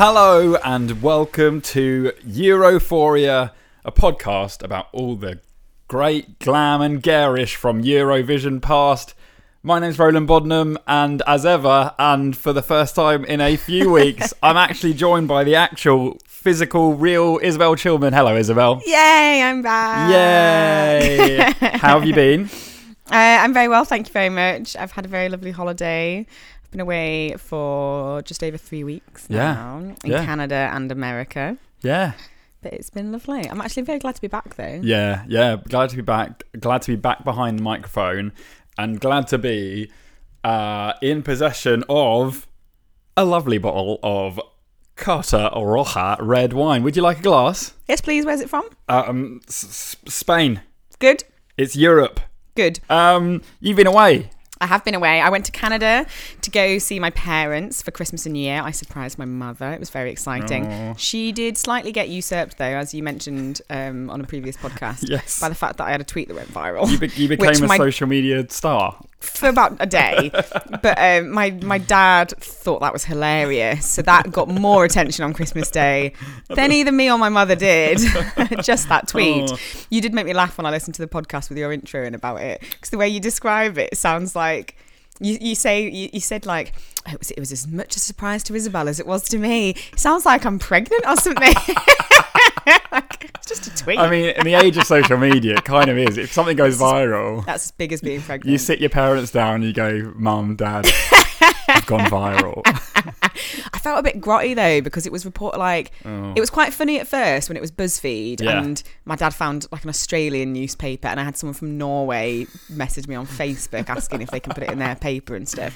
Hello and welcome to Europhoria, a podcast about all the great glam and garish from Eurovision past. My name's Roland Bodnam, and as ever, and for the first time in a few weeks, I'm actually joined by the actual, physical, real Isabel Chilman. Hello, Isabel. Yay, I'm back. Yay! How have you been? Uh, I'm very well, thank you very much. I've had a very lovely holiday. Been away for just over three weeks Yeah, now in yeah. Canada and America. Yeah. But it's been lovely. I'm actually very glad to be back though. Yeah, yeah. Glad to be back. Glad to be back behind the microphone, and glad to be uh, in possession of a lovely bottle of Carta Roja red wine. Would you like a glass? Yes, please. Where's it from? Um, S- Spain. Good. It's Europe. Good. Um, you've been away. I have been away. I went to Canada to go see my parents for Christmas and New Year. I surprised my mother. It was very exciting. Aw. She did slightly get usurped, though, as you mentioned um, on a previous podcast, Yes. by the fact that I had a tweet that went viral. You, be- you became a my- social media star. For about a day. but um, my my dad thought that was hilarious, so that got more attention on Christmas Day than either me or my mother did. Just that tweet. Oh. You did make me laugh when I listened to the podcast with your intro and about it, because the way you describe it sounds like. You, you say you, you said like oh, it was it was as much a surprise to Isabel as it was to me. It sounds like I'm pregnant or something. It's just a tweet. I mean, in the age of social media, it kind of is. If something goes viral, that's as big as being pregnant. you sit your parents down and you go, Mum, Dad, I've gone viral. I felt a bit grotty though because it was report like Oh. it was quite funny at first when it was BuzzFeed Yeah. and my dad found like an Australian newspaper and I had someone from Norway message me on Facebook asking if they can put it in their paper and stuff.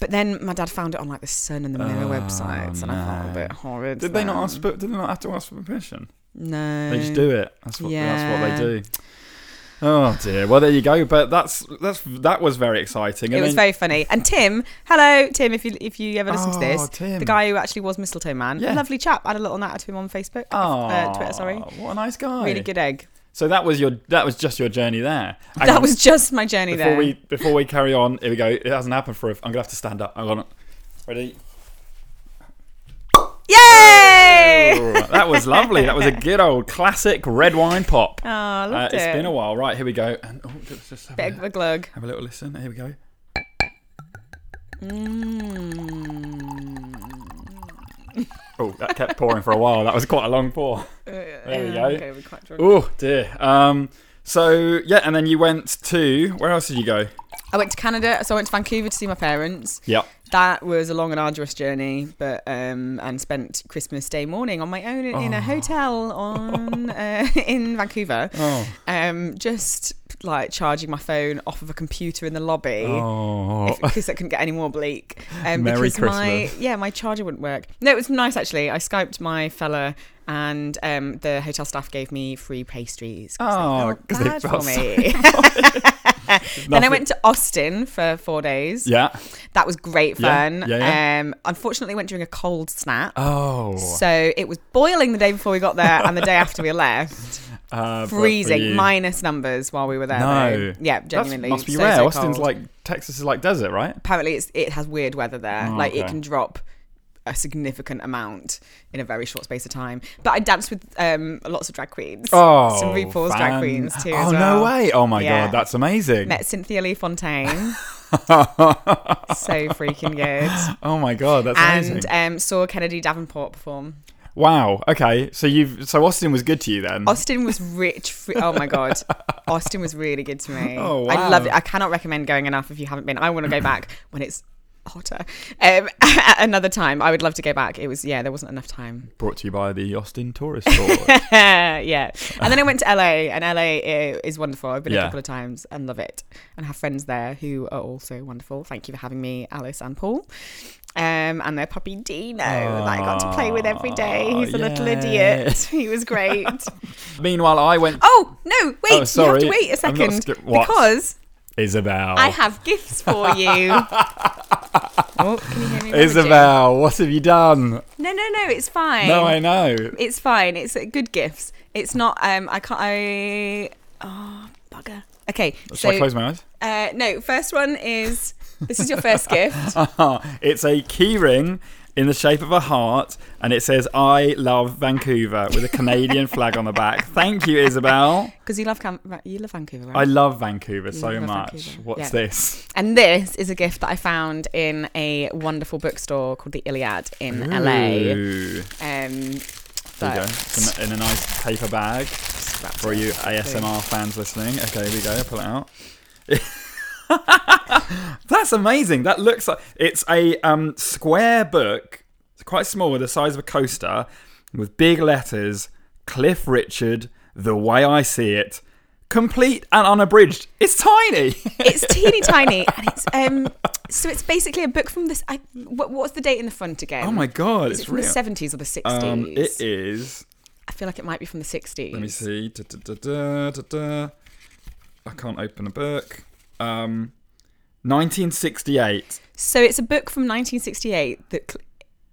But then my dad found it on like the Sun and the Mirror Oh, websites and I felt a no. bit horrid. Did they not then. ask? For, did they not have to ask for permission? No. They just do it. That's what. That's what Yeah. they do. Oh dear. Well, there you go. But that's that's that was very exciting. It And was then- very funny. And Tim, hello Tim, if you if you ever listen to Oh, this, Tim. the guy who actually was Mistletoe Man, Yeah. lovely chap. I had a little natter to him on Facebook, Oh, uh, Twitter, sorry. What a nice guy. Really good egg. So that was your that was just your journey there. Hang that on. was just my journey before there. we before we carry on. Here we go. It hasn't happened for. A, I'm gonna have to stand up. Hang on. Ready? Yay! Ooh, that was lovely. That was a good old classic red wine pop. Oh, I Uh, loved it's it. It's been a while. Right, here we go. And oh, let's just have, Bit of a, a glug. have a little listen. Here we go. Mm. Oh, that kept pouring for a while. That was quite a long pour. There we go. Okay, we're quite drunk. Oh dear. Um. So yeah, and then you went to where else did you go? I went to Canada, so I went to Vancouver to see my parents. Yep. That was a long and arduous journey, but um, and spent Christmas Day morning on my own in, in a Oh. hotel on uh, in Vancouver. Oh. Um, just like charging my phone off of a computer in the lobby. Oh. because I couldn't get any more bleak. Um, Merry because my Christmas. yeah, my charger wouldn't work. No, it was nice actually. I skyped my fella, and um, the hotel staff gave me free pastries. Oh, they 'cause felt they felt for me. then I went to Austin for four days. Yeah. That was great Yeah, fun. yeah, yeah. Um, unfortunately, went during a cold snap. Oh. So it was boiling the day before we got there, and the day after we left, Uh, freezing, minus numbers while we were there. No. though. yeah, genuinely. must be so, rare. so Austin's cold. like Texas is like desert, right? apparently it's, it has weird weather there. Oh, like okay. it can drop a significant amount in a very short space of time. But I danced with um, lots of drag queens. Oh, some RuPaul's fan- drag queens too. Oh as no way! Oh my Yeah. god, that's amazing. Met Cynthia Lee Fontaine. so freaking good. oh my god, that's and amazing. um, saw Kennedy Davenport perform. Wow. Okay, so you've so Austin was good to you then. Austin was rich. Free- oh my god, Austin was really good to me. Oh, wow. I wow. loved it. I cannot recommend going enough if you haven't been. I want to go back when it's hotter. Um, another time, I would love to go back. It was yeah, there wasn't enough time. Brought to you by the Austin Tourist Board. yeah, and then I went to LA, and LA is wonderful. I've been Yeah. a couple of times and love it, and have friends there who are also wonderful. Thank you for having me, Alice and Paul. Um, and their puppy Dino that I got to play with every day. He's a little idiot. He was great. Meanwhile, I went. Oh no! Wait, Oh, you have sorry. to wait a second sk- because Isabel. I have gifts for you. oh, can you hear me? rummaging? Isabel, what have you done? No, no, no. It's fine. No, I know. It's fine. It's uh, good gifts. It's not. Um, I can't. I. Oh, bugger. Okay. Shall so I close my eyes? Uh, no, first one is this is your first gift. it's a key ring in the shape of a heart, and it says "I love Vancouver" with a Canadian flag on the back. Thank you, Isabel. Because you love Cam- you love Vancouver, right? I love Vancouver so love much. Vancouver. What's Yeah. this? And this is a gift that I found in a wonderful bookstore called the Iliad in LA. Ooh. Um, There you go. in, in a nice paper bag for you ASMR fans listening. Okay, here we go. Pull it out. That's amazing. That looks like it's a um, square book. It's quite small, the size of a coaster, with big letters. Cliff Richard, the way I see it, complete and unabridged. It's tiny. It's teeny tiny, and it's um. So it's basically a book from this. I, what, what's the date in the front again? oh my god, Is it's it from real. the seventies or the sixties? um, it is. I feel like it might be from the sixties. Let me see. Da, da, da. I can't open a book. Um, 1968. So it's a book from 1968 that cl-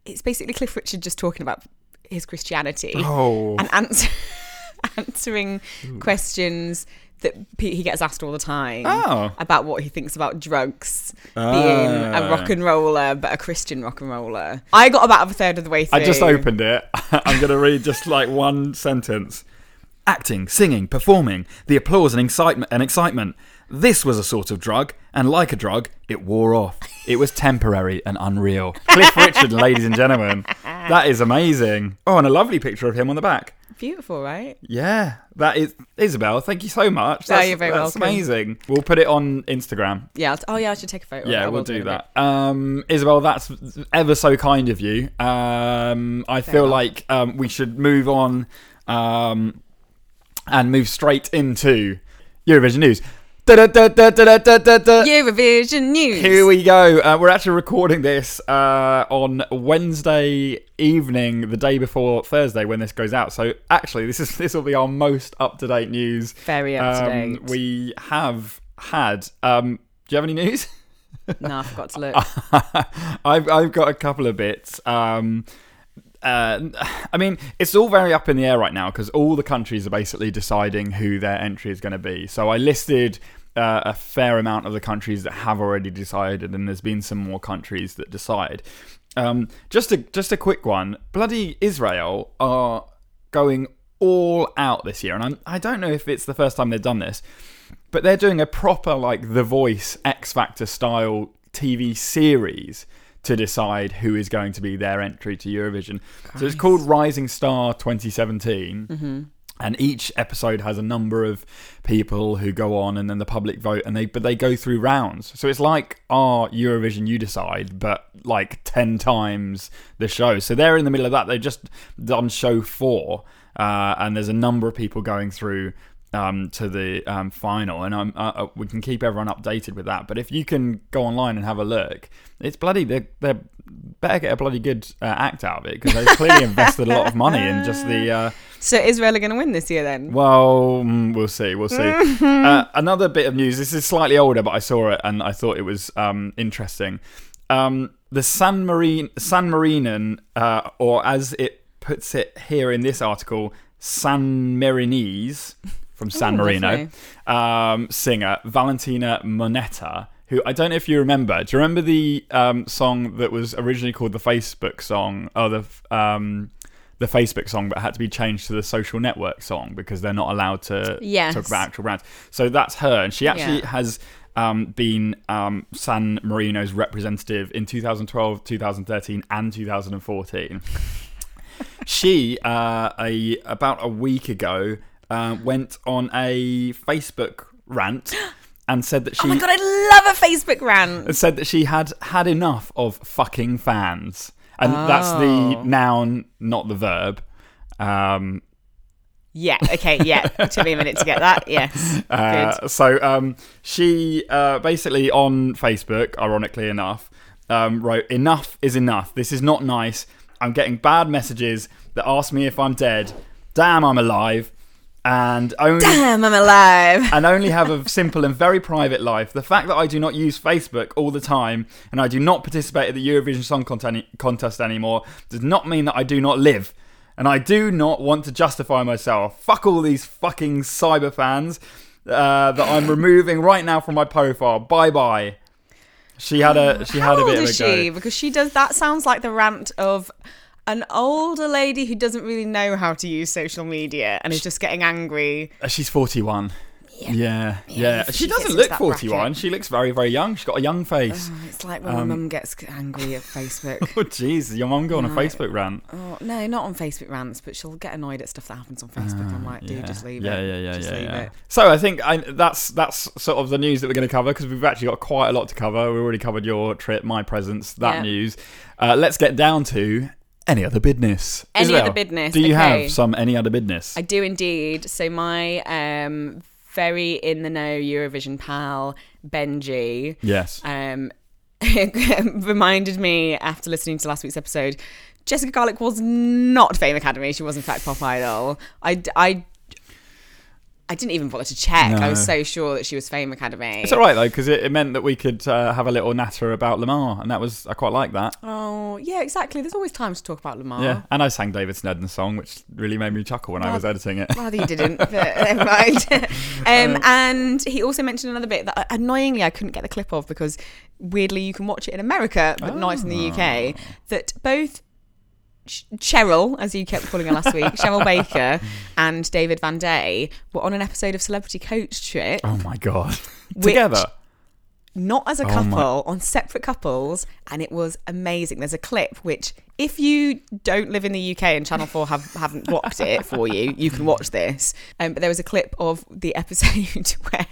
it's basically Cliff Richard just talking about his Christianity Oh, and answer, answering questions that he gets asked all the time Oh. about what he thinks about drugs, being Ah. a rock and roller, but a Christian rock and roller. I got about a third of the way through. I just opened it. I'm going to read just like one sentence. Acting, singing, performing, the applause and excitement and excitement. This was a sort of drug, and like a drug, it wore off. It was temporary and unreal. Cliff Richard, ladies and gentlemen. That is amazing. Oh, and a lovely picture of him on the back. Beautiful, right? Yeah, that is Isabel. Thank you so much. Oh, That's, you're very that's welcome. amazing. We'll put it on Instagram. Yeah. I'll oh, yeah. I should take a photo. Yeah, we'll do in a bit. that. Um, Isabel, that's ever so kind of you. Um, I feel enough. like um, we should move on um, and move straight into Eurovision news. Eurovision news. Here we go. Uh, we're actually recording this uh, on Wednesday evening, the day before Thursday, when this goes out. So actually, this is this will be our most up to date news. Very up to Um, date. we have had. Um, do you have any news? no, I forgot to look. I've I've got a couple of bits. Um, uh, I mean, it's all very up in the air right now because all the countries are basically deciding who their entry is going to be. So I listed uh, a fair amount of the countries that have already decided, and there's been some more countries that decide. Um, just a just a quick one. Bloody Israel are going all out this year, and I'm, I don't know if it's the first time they've done this, but they're doing a proper like The Voice X Factor style TV series to decide who is going to be their entry to Eurovision. So it's called Rising Star 2017. And each episode has a number of people who go on, and then the public vote, and they but they go through rounds. So it's like our Eurovision You Decide, but like ten times the show. So they're in the middle of that. They've just done show four, uh, and there's a number of people going through um, to the um, final, and I'm, uh, we can keep everyone updated with that. But if you can go online and have a look, it's bloody. They they better get a bloody good uh, act out of it because they've clearly invested a lot of money in just the. Uh, So Israel are going to win this year then? well, mm, we'll see. We'll see. uh, another bit of news. This is slightly older, but I saw it and I thought it was um, interesting. Um, the San Marine, San Marinan, uh, or as it puts it here in this article, San Marinese from San Oh, Marino, um, singer Valentina Monetta. Who I don't know if you remember. Do you remember the um, song that was originally called the Facebook song? Oh, the um, the Facebook song, but had to be changed to the social network song because they're not allowed to Yes. talk about actual brands. So that's her, and she actually Yeah. has um, been um, San Marino's representative in 2012, 2013, and 2014. she, uh, a about a week ago, uh, went on a Facebook rant and said that she Oh my god, I love a Facebook rant. said that she had had enough of fucking fans, and that's the Oh. noun, not the verb. Um, Yeah, okay, yeah. It took me a minute to get that. Yes. Uh, Good. so um, she uh, basically on Facebook, ironically enough, um, wrote, "Enough is enough. This is not nice. I'm getting bad messages that ask me if I'm dead. Damn, I'm alive, and only." Damn, I'm alive. and only have a simple and very private life. The fact that I do not use Facebook all the time and I do not participate in the Eurovision Song Contest anymore does not mean that I do not live. And I do not want to justify myself. Fuck all these fucking cyber fans uh, that I'm removing right now from my profile. Bye bye. She had a she How had a old bit of a is she? go. Because she does. That sounds like the rant of an older lady who doesn't really know how to use social media and is just getting angry. Uh, She's 41. Yeah, yeah. if She she doesn't look 41. bracket. She looks very, very young. She's got a young face. Oh, it's like when my Um, mum gets angry at Facebook. Oh, jeez. Your mum go on a Facebook rant. Oh, no, not on Facebook rants, but she'll get annoyed at stuff that happens on Facebook. I'm like, dude, yeah. just leave yeah, it. Yeah, yeah, just yeah, leave yeah. it. So I think I, that's that's sort of the news that we're going to cover because we've actually got quite a lot to cover. We already covered your trip, my presence, that Yeah. news. Uh, let's get down to any other business. Any Isabel, other business, Do you okay. have some any other business? I do indeed. So my um, very in the know Eurovision pal Benji yes. um, reminded me after listening to last week's episode. Jessica Garlick was not Fame Academy. She was in fact Pop Idol. I, I, I didn't even bother to check. I was so sure that she was Fame Academy. It's all right though because it, it meant that we could uh, have a little natter about Lemar, and that was I quite like that. Oh yeah, exactly. There's always time to talk about Lemar. Yeah, and I sang David Snedden's song, which really made me chuckle when I was editing it. Rather you didn't, but never mind. um, and he also mentioned another bit that uh, annoyingly I couldn't get the clip of because weirdly you can watch it in America but not in the UK. That both Ch- Cheryl, as you kept calling her last week, Cheryl Baker and David Van Day were on an episode of Celebrity Coach Trip, Oh my god! Together. not as a Oh couple, my- on separate couples, and it was amazing. There's a clip which, if you don't live in the UK and Channel 4 have, haven't blocked it for you, you can watch this. Um, but there was a clip of the episode where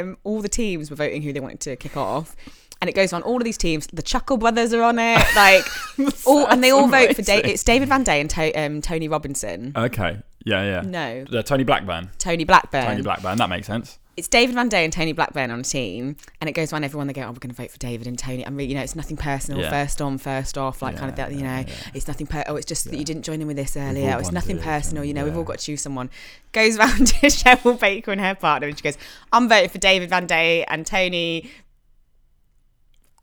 um, all the teams were voting who they wanted to kick off. And it goes on all of these teams. The Chuckle Brothers are on it, like all, and they all vote for. Da- amazing. it's David Van Day and to- um, Tony Robinson. Okay. Yeah, yeah. no, Uh, Tony Blackburn. Tony Blackburn. Tony Blackburn. That makes sense. it's David Van Day and Tony Blackburn on a team, and it goes around everyone. They go, "Oh, we're going to vote for David and Tony." And really, you know, it's nothing personal. Yeah. First on, first off, like kind of that. You know, it's nothing. Per- oh, it's just that you didn't join in with this earlier. all Oh, it's nothing wanted, personal. You know, we've all got to choose someone. Goes round to Cheryl Baker and her partner, and she goes, "I'm voting for David Van Day and Tony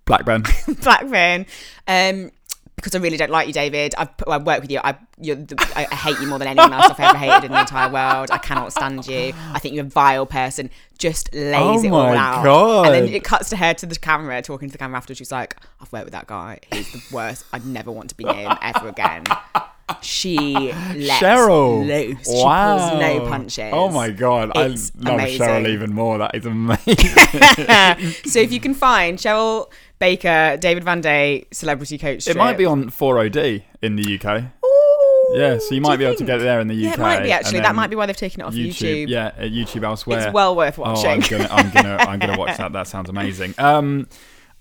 Blackburn. Blackburn." Um, because I really don't like you, David. I've I work with you. I you're the, I, I hate you more than anyone else I've ever hated in the entire world. I cannot stand you. I think you're a vile person. Just lays Oh it all out. God. And then it cuts to her to the camera, talking to the camera after. She's like, "I've worked with that guy. He's the worst. I'd never want to be near him ever again." She lets Cheryl. loose. Wow. Pulls no punches. Oh my god. It's I love amazing. Cheryl even more. That is amazing. so if you can find Cheryl Baker, David Van Day, celebrity coach, it might be on 4OD in the UK. Yeah, so you might be able to get it there in the UK. Yeah, it might be actually. That might be why they've taken it off YouTube. Yeah, uh, YouTube elsewhere. It's well worth Oh, watching. I'm gonna, I'm gonna, I'm gonna watch that. That sounds amazing. Um,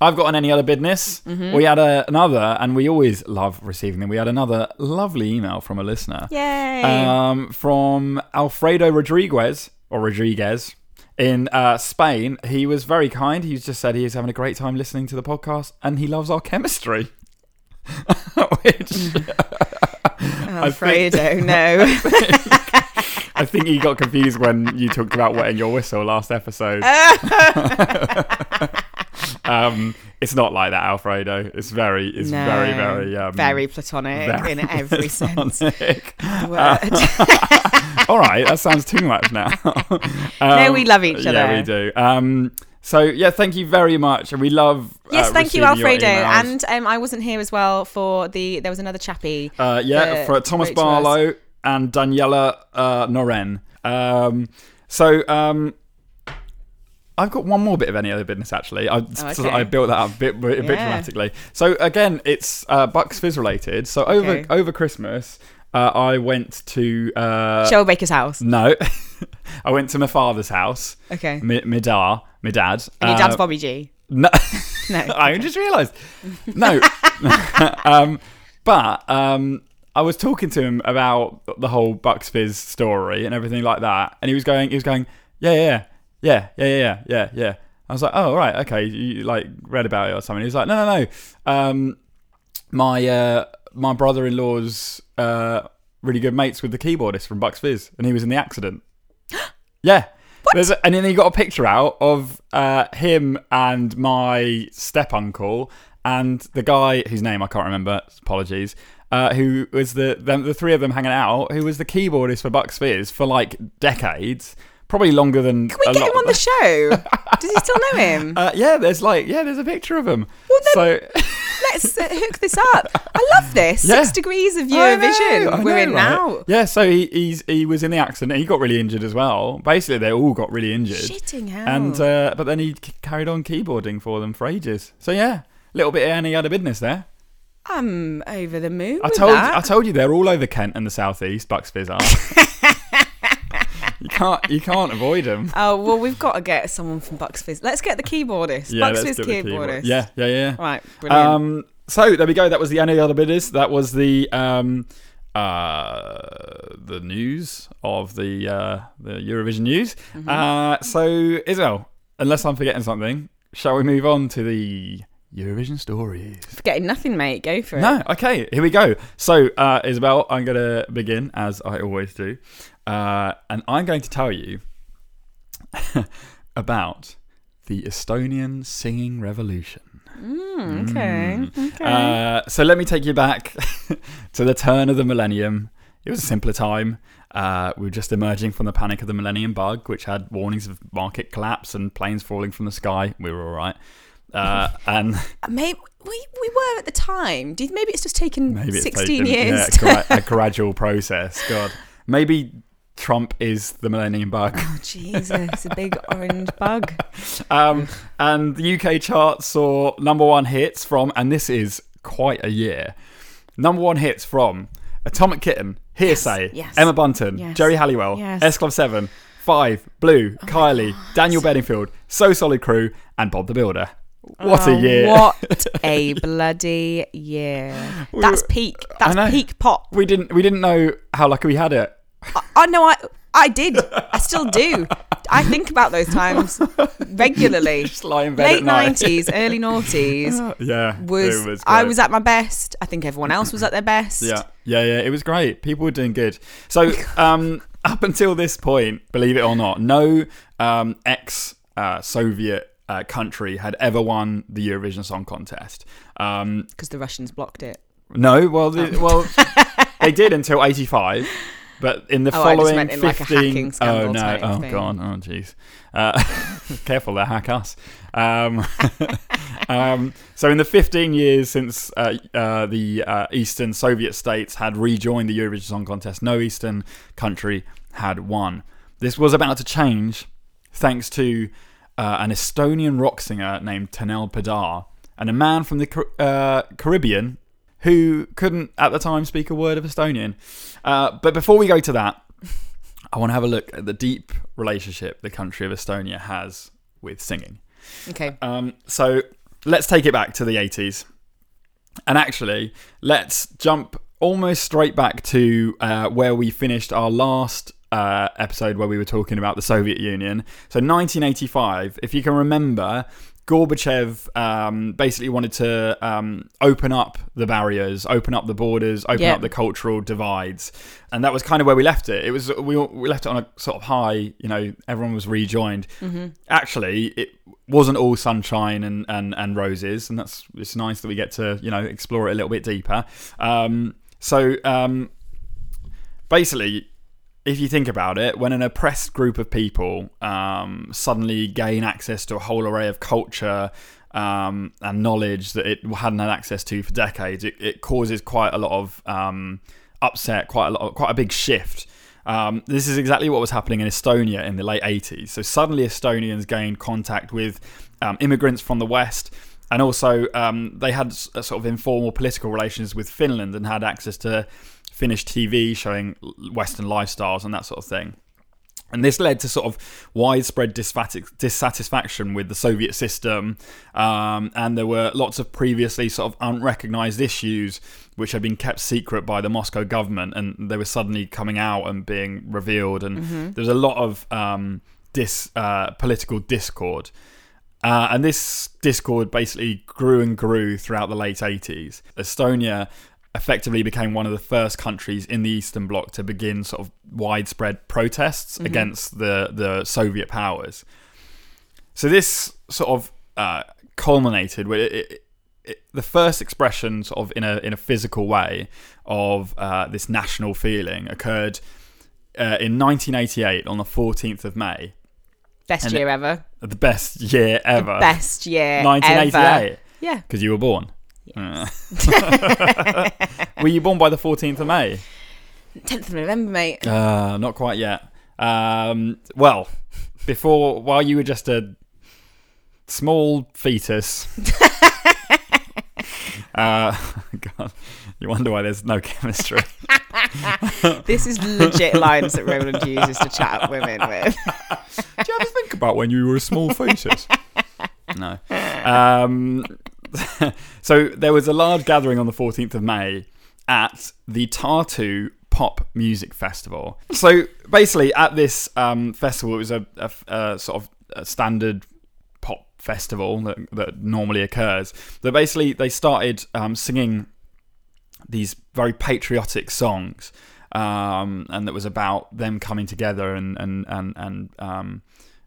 I've got an any other business. Mm-hmm. We had a, another, and we always love receiving them. We had another lovely email from a listener. Yay! Um, from Alfredo Rodriguez or Rodriguez in uh, Spain. He was very kind. He just said he is having a great time listening to the podcast, and he loves our chemistry. Which Alfredo, no. I think he got confused when you talked about wetting your whistle last episode. Um, it's not like that, Alfredo. It's very, it's No. very, very, um, very platonic very in every sense. platonic. the word. All right, that sounds too much now. No, Um, we love each Yeah, other. we do. Um, so yeah, thank you very much, and we love. yes, uh, thank you, Alfredo. And um, I wasn't here as well for the. There was another chappie. Uh, yeah, uh, for Thomas wrote to us. Barlow and Daniela uh, Noren. Um, so um, I've got one more bit of any other business actually. I, Oh, okay. I built that up a bit, a bit Yeah. dramatically. So again, it's uh, Bucks Fizz related. So over Okay. over Christmas, uh, I went to uh, Cheryl Baker's house. no, I went to my father's house, Okay. my, my da, my dad. And your Uh, dad's Bobby G. no, No. I just realised. No, um, but um, I was talking to him about the whole Bucks Fizz story and everything like that, and he was going, he was going, yeah, yeah, yeah, yeah, yeah, yeah, yeah. I was like, oh right, okay, you like read about it or something. He was like, no, no, no. Um, my uh, my brother-in-law's uh, really good mates with the keyboardist from Bucks Fizz, and he was in the accident. Yeah. There's a, and then he got a picture out of uh, him and my step uncle and the guy whose name I can't remember. Apologies. Uh, who was the them, the three of them hanging out? Who was the keyboardist for Bucks Fizz for like decades? Probably longer than. Can we a get him on the show? Does he still know him? Uh, yeah, there's like yeah, there's a picture of him. Well, so Let's uh, hook this up. I love this. Yeah. Six degrees of Eurovision. We're know, in right? now. Yeah, so he, he's he was in the accident. He got really injured as well. Basically, they all got really injured. Shitting hell. And uh, but then he carried on keyboarding for them for ages. So yeah, little bit of any other business there. I'm over the moon. I told that. I told you they're all over Kent and the southeast. Bucks Fizz are. You can't you can't avoid them. Oh well, we've got to get someone from Bucks Fizz. Let's get the keyboardist. Yeah, Bucks let's Fizz get the keyboard. keyboardist. Yeah, yeah, yeah. Right. Brilliant. Um, so there we go. That was the any other bidders. That was the um, uh, the news of the uh, the Eurovision news. Mm-hmm. Uh, so Isabel, unless I'm forgetting something, shall we move on to the Eurovision stories? Forgetting nothing, mate. Go for it. No, okay, here we go. So, uh, Isabel, I'm going to begin as I always do, uh, and I'm going to tell you about the Estonian singing revolution. Mm, okay. Okay. Uh, so let me take you back to the turn of the millennium. It was a simpler time. Uh, we were just emerging from the panic of the millennium bug, which had warnings of market collapse and planes falling from the sky. We were all right. Uh, and maybe we, we were at the time. Do you, maybe it's just taken maybe it's 16 taken, years. Yeah, gra- a gradual process. God, maybe Trump is the millennium bug. Oh, Jesus, a big orange bug. Um, and the UK chart saw number one hits from, and this is quite a year. Number one hits from Atomic Kitten, Hearsay, yes. Emma Bunton, Yes. Geri Halliwell, Yes. S Club 7, Five, Blue, Kylie, Daniel Bedingfield, So Solid Crew, and Bob the Builder. What Oh, a year. What a bloody year. That's peak. That's peak pop. We didn't we didn't know how lucky we had it. I know I I did. I still do. I think about those times regularly. Just lie in bed Late nineties, early noughties yeah. was, was I was at my best. I think everyone else was at their best. Yeah, yeah, yeah. It was great. People were doing good. So, um, up until this point, believe it or not, no um, ex uh, Soviet uh, country had ever won the Eurovision Song Contest. Um, Because the Russians blocked it. no, well, the, Oh. well, they did until '85. But in the Oh, following meant in, like, a 15, hacking oh no, oh thing. god, oh jeez, uh, careful, they hack us. Um, um, so in the 15 years since uh, uh, the uh, Eastern Soviet states had rejoined the Eurovision Song Contest, no Eastern country had won. This was about to change thanks to uh, an Estonian rock singer named Tanel Padar and a man from the uh, Caribbean who couldn't at the time speak a word of Estonian. Uh, but before we go to that, I want to have a look at the deep relationship the country of Estonia has with singing. Okay. Um, so let's take it back to the 80s. And actually, let's jump almost straight back to uh, where we finished our last uh, episode where we were talking about the Soviet Union. So 1985, if you can remember, Gorbachev um, basically wanted to um, open up the barriers, open up the borders, open Yeah. up the cultural divides, and that was kind of where we left it. It was we, we left it on a sort of high. You know, everyone was rejoined. Actually, it wasn't all sunshine and, and, and roses, and that's it's nice that we get to you know explore it a little bit deeper. Um, so um, basically, if you think about it, when an oppressed group of people um, suddenly gain access to a whole array of culture um, and knowledge that it hadn't had access to for decades, it, it causes quite a lot of um, upset, quite a lot, quite a big shift. Um, this is exactly what was happening in Estonia in the late 80s. So suddenly Estonians gained contact with um, immigrants from the West. And also, um, they had sort of informal political relations with Finland and had access to Finnish TV showing Western lifestyles and that sort of thing. And this led to sort of widespread dissatisfaction with the Soviet system. Um, and there were lots of previously sort of unrecognized issues which had been kept secret by the Moscow government. And they were suddenly coming out and being revealed. And there was a lot of um, dis, uh, political discord. Uh, and this discord basically grew and grew throughout the late 80s. Estonia effectively became one of the first countries in the Eastern Bloc to begin sort of widespread protests against the, the Soviet powers. So this sort of uh, culminated with it, it, it, the first expressions sort of in a in a physical way, of uh, this national feeling occurred uh, in 1988 on the 14th of May. Best And year ever. The best year ever. Best year 1988. ever. Yeah. Because you were born. Uh. were you born by the 14th of May? 10th of November, mate. Uh, not quite yet. Um, well, before, while you were just a small fetus. uh, God, you wonder why there's no chemistry. This is legit lines that Roland uses to chat up women with. Do you ever think about when you were a small fetus? no. Um, so there was a large gathering on the 14th of May at the Tartu Pop Music Festival. So basically, at this um, festival, it was a, a, a sort of a standard pop festival that, that normally occurs. That basically they started um, singing these very patriotic songs, um, and that was about them coming together and and and and um,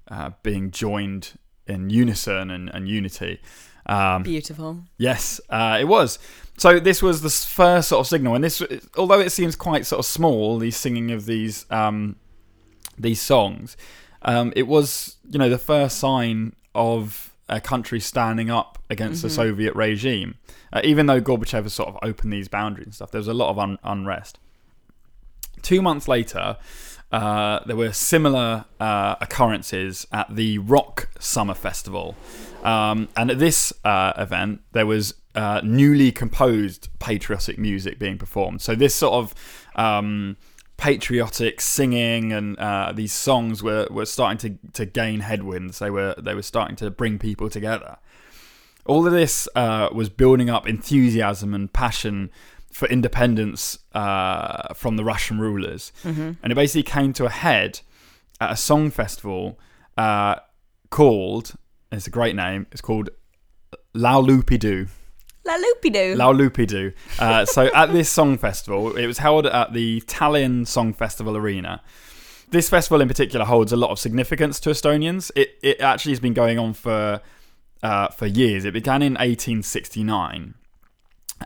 uh, being joined in unison and, and unity. Um, Beautiful. Yes, uh, it was. So this was the first sort of signal, and this, although it seems quite sort of small, the singing of these um, these songs, um, it was you know the first sign of a country standing up against the Soviet regime. Uh, even though Gorbachev has sort of opened these boundaries and stuff, there was a lot of un- unrest. Two months later, uh, there were similar uh, occurrences at the Rock Summer Festival. Um, and at this uh, event, there was uh, newly composed patriotic music being performed. So, this sort of um, patriotic singing and uh, these songs were, were starting to, to gain headwinds. They were, they were starting to bring people together. All of this uh, was building up enthusiasm and passion for independence uh, from the Russian rulers. And it basically came to a head at a song festival uh, called, it's a great name, it's called Laulupidu. La loopy doo. Lao Uh, so at this song festival, it was held at the Tallinn Song Festival Arena. This festival in particular holds a lot of significance to Estonians. It, it actually has been going on for uh, for years. It began in 1869,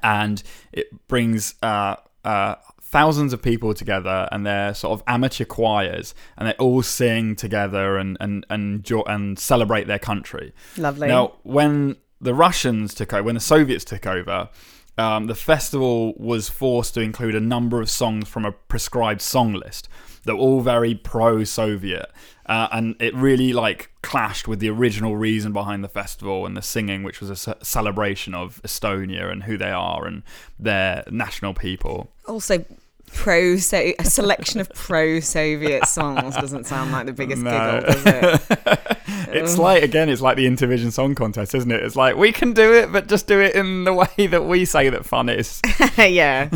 and it brings uh, uh, thousands of people together, and they're sort of amateur choirs, and they all sing together and and and jo- and celebrate their country. Lovely. Now, when the Russians took over, when the Soviets took over, um, the festival was forced to include a number of songs from a prescribed song list that were all very pro-Soviet, uh, and it really like clashed with the original reason behind the festival and the singing, which was a ce- celebration of Estonia and who they are and their national people. also, pro so a selection of pro Soviet songs doesn't sound like the biggest No. giggle, does it? It's like again, it's like the Intervision Song Contest, isn't it? It's like we can do it, but just do it in the way that we say that fun is. yeah.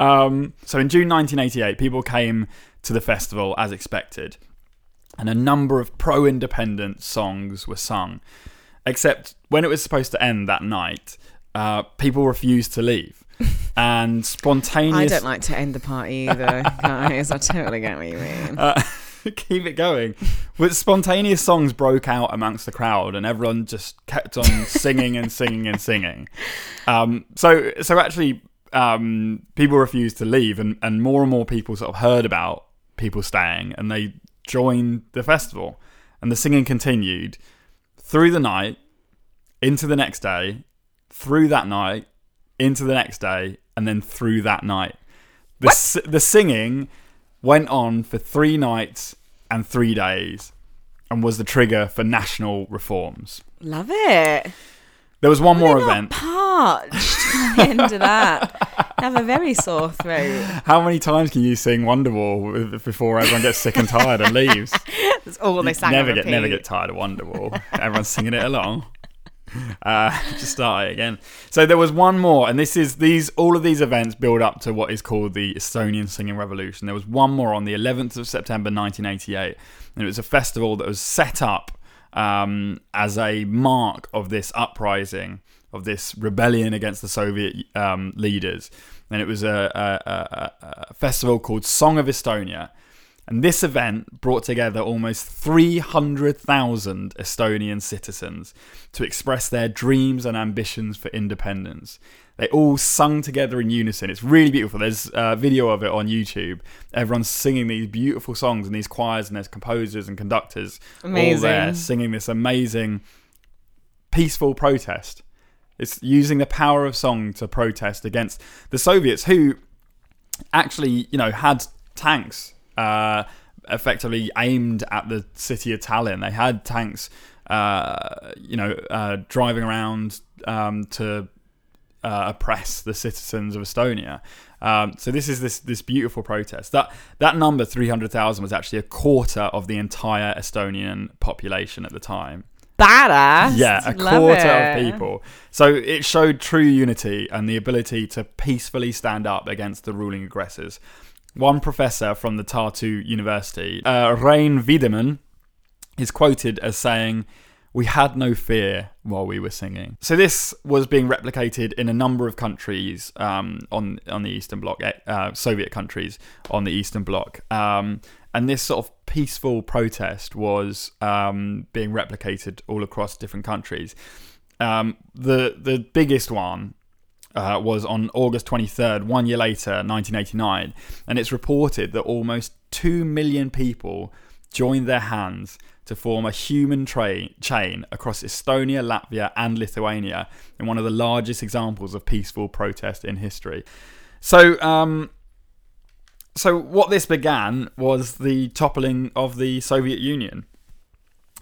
Um, so in June 1988, people came to the festival as expected, and a number of pro independence songs were sung. Except when it was supposed to end that night, uh, people refused to leave. And spontaneous. I don't like to end the party either, guys. I totally get what you mean. uh, keep it going. With spontaneous songs broke out amongst the crowd, and everyone just kept on singing and singing and singing. Um, so, so actually, um, people refused to leave, and, and more and more people sort of heard about people staying, and they joined the festival, and the singing continued through the night, into the next day, through that night, into the next day, and then through that night. The s- the singing went on for three nights and three days, and was the trigger for national reforms. Love it. There was one more They're not event. parched at the end of that. Have a very sore throat. How many times can you sing Wonderwall before everyone gets sick and tired and leaves? That's all they sang. never get never repeat. get tired of Wonderwall. Everyone's singing it along. Uh, just start it again. So there was one more, and this is these all of these events build up to what is called the Estonian Singing Revolution. There was one more on the 11th of September 1988, and it was a festival that was set up um, as a mark of this uprising, of this rebellion against the Soviet um, leaders. And it was a, a, a, a festival called Song of Estonia. And this event brought together almost 300,000 Estonian citizens to express their dreams and ambitions for independence. They all sung together in unison. It's really beautiful. There's a video of it on YouTube. Everyone's singing these beautiful songs, and these choirs, and there's composers and conductors all there singing this amazing, peaceful protest. It's using the power of song to protest against the Soviets, who actually, you know, had tanks uh, effectively aimed at the city of Tallinn. They had tanks, uh, you know, uh, driving around um, to uh, oppress the citizens of Estonia. Um, so this is this this beautiful protest. That that number three hundred thousand was actually a quarter of the entire Estonian population at the time. Badass. Yeah, a Love quarter it. of people. So it showed true unity and the ability to peacefully stand up against the ruling aggressors. One professor from the Tartu University, uh, Rein Veidemann, is quoted as saying, We had no fear while we were singing. So this was being replicated in a number of countries um, on on the Eastern Bloc, uh, Soviet countries on the Eastern Bloc. Um, and this sort of peaceful protest was um, being replicated all across different countries. Um, the the biggest one uh, was on August 23rd, one year later, 1989, and it's reported that almost 2 million people joined their hands to form a human tra- chain across Estonia, Latvia, and Lithuania in one of the largest examples of peaceful protest in history. So, um, so what this began was the toppling of the Soviet Union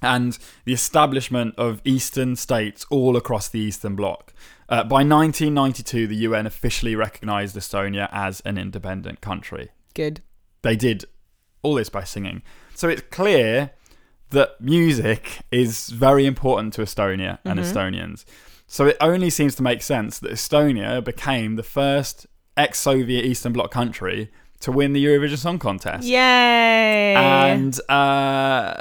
and the establishment of eastern states all across the Eastern Bloc. Uh, by 1992, the UN officially recognized Estonia as an independent country. Good. They did all this by singing. So it's clear that music is very important to Estonia and Estonians. So it only seems to make sense that Estonia became the first ex Soviet Eastern Bloc country to win the Eurovision Song Contest Yay. and uh,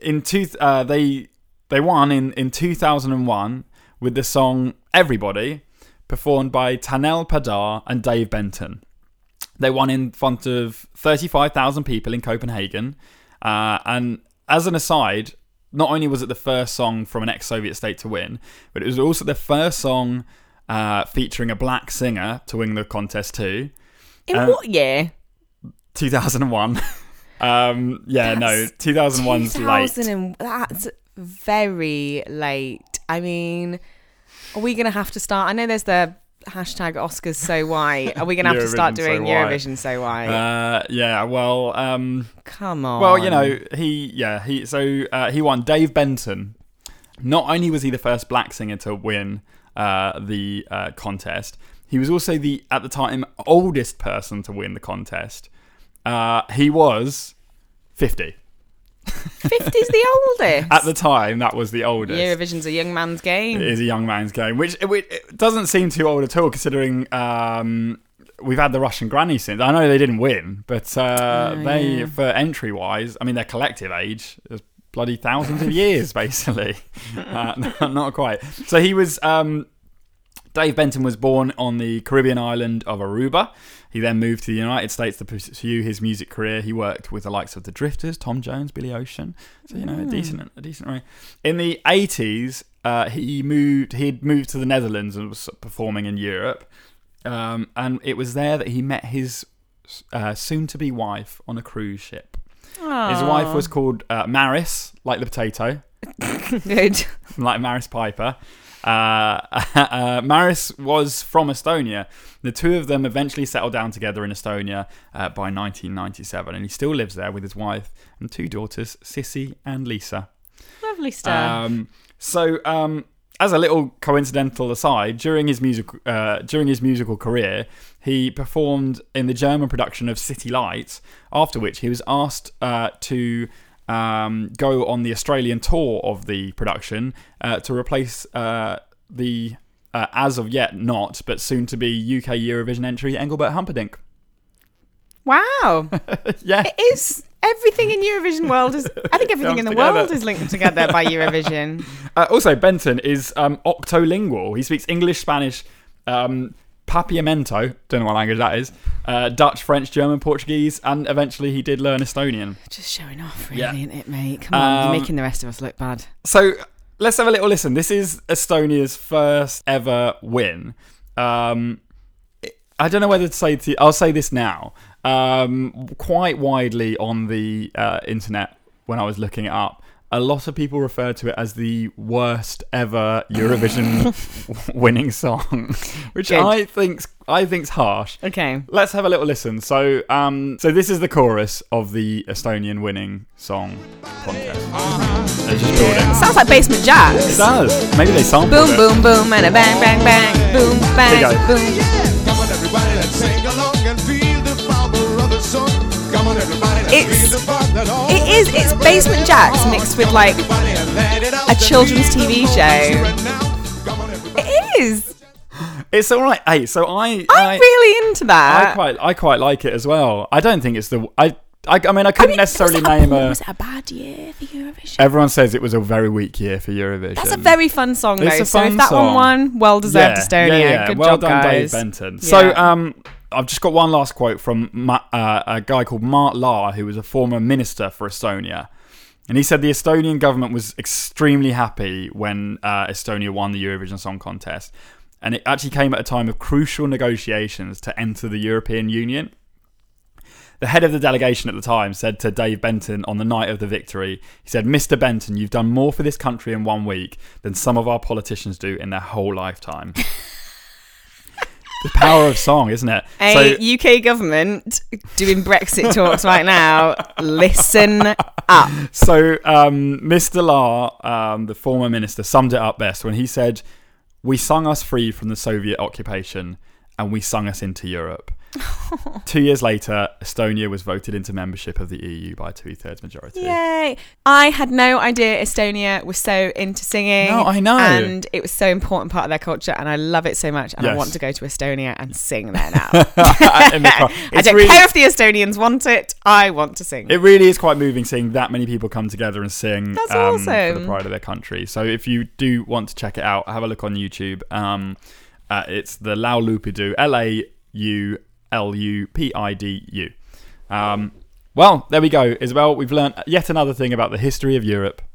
in two uh, they they won in in 2001 with the song Everybody performed by Tanel Padar and Dave Benton. They won in front of 35,000 people in Copenhagen. Uh, and as an aside, not only was it the first song from an ex-Soviet state to win, but it was also the first song uh, featuring a black singer to win the contest too. In um, what year? 2001. um, yeah, no, That's 2001's late. 2000 and that's very late. I mean, are we going to have to start? I know there's the hashtag Oscars so why. Are we going to have to start doing so Eurovision so why? Uh, yeah, well. Um, Come on. Well, you know, he, yeah, he, so uh, he won. Dave Benton. Not only was he the first black singer to win uh, the uh, contest, he was also the, at the time, oldest person to win the contest. Uh, he was 50. Fifty's the oldest. At the time, that was the oldest. Eurovision's a young man's game. It is a young man's game, which it, it doesn't seem too old at all, considering um, we've had the Russian granny since. I know they didn't win, but uh, oh, they, yeah. for entry wise, I mean, their collective age is bloody thousands of years, basically. uh, not quite. So he was. Um, Dave Benton was born on the Caribbean island of Aruba he then moved to the United States to pursue his music career. He worked with the likes of the Drifters, Tom Jones, Billy Ocean. So you know, a decent, a decent range. In the eighties, uh, he moved. He'd moved to the Netherlands and was performing in Europe. Um, and it was there that he met his uh, soon-to-be wife on a cruise ship. His wife was called uh, Maris, like the potato, good. like Maris Piper. Uh, uh, Maris was from Estonia. The two of them eventually settled down together in Estonia uh, by 1997, and he still lives there with his wife and two daughters, Sissy and Lisa. Lovely stuff. Um, so, um, as a little coincidental aside, during his music uh, during his musical career, he performed in the German production of City Lights. After which, he was asked uh, to um, go on the Australian tour of the production uh, to replace uh, the uh, as of yet not, but soon to be UK Eurovision entry Engelbert Humperdinck. wow. yeah, It is everything in Eurovision world is I think everything in the together. world is linked together by Eurovision. Uh, also, Benton is um, octolingual. He speaks English, Spanish, um, Papiamento, don't know what language that is, uh, Dutch, French, German, Portuguese, and eventually he did learn Estonian. Just showing off, really, Yeah. isn't it, mate? Come on, Um, you're making the rest of us look bad. So let's have a little listen. This is Estonia's first ever win. Um, I don't know whether to say. To, I'll say this now. Um, quite widely on the uh, internet when I was looking it up, a lot of people refer to it as the worst ever Eurovision winning song, which Good. I think's I think's harsh. Okay. Let's have a little listen. So, um, so this is the chorus of the Estonian winning song contest. Let's just build it. Sounds like Basement It does. Maybe they sampled Boom, it. boom, boom, and a bang, bang, bang. Boom, bang, Here you go. boom. Come on, everybody, let's sing along and feel the power of the song. Come on, everybody, let's It's- feel the fun that all It is. It's Basement Jaxx mixed with like everybody and let it out. a children's TV show. Right now. Come on, everybody. It is. It's all right. Hey, so I, I'm I, really into I that. quite, I quite like it as well. I don't think it's the. I, I, I mean, I couldn't mean, necessarily name a, a. Was it a bad year for Eurovision? Everyone says it was a very weak year for Eurovision. That's a very fun song, though. It's a so fun if that song. one won, well deserved Estonia. Yeah, yeah. Good well job, done, guys. Dave Benton. So, um, I've just got one last quote from Ma- uh, a guy called Mart Laar, who was a former minister for Estonia. And he said the Estonian government was extremely happy when uh, Estonia won the Eurovision Song Contest. And it actually came at a time of crucial negotiations to enter the European Union. The head of the delegation at the time said to Dave Benton on the night of the victory, he said, Mr. Benton, you've done more for this country in one week than some of our politicians do in their whole lifetime. the power of song, isn't it? A UK government doing Brexit talks right now. Listen up. So um, Mr. Laar, um, the former minister, summed it up best when he said, "We sung us free from the Soviet occupation, and we sung us into Europe." Two years later, Estonia was voted into membership of the EU by a two-thirds majority. Yay. I had no idea Estonia was so into singing. No, I know. And it was so important part of their culture and I love it so much and I want to go to Estonia and sing there now. The. I don't really- care if the Estonians want it. I want to sing. It really is quite moving seeing that many people come together and sing That's um, for the pride of their country. So if you do want to check it out, have a look on YouTube. Um, uh, it's the Laulupidu, L A U L U P I D U. Um, well, there we go, Isabel. We've learned yet another thing about the history of Europe.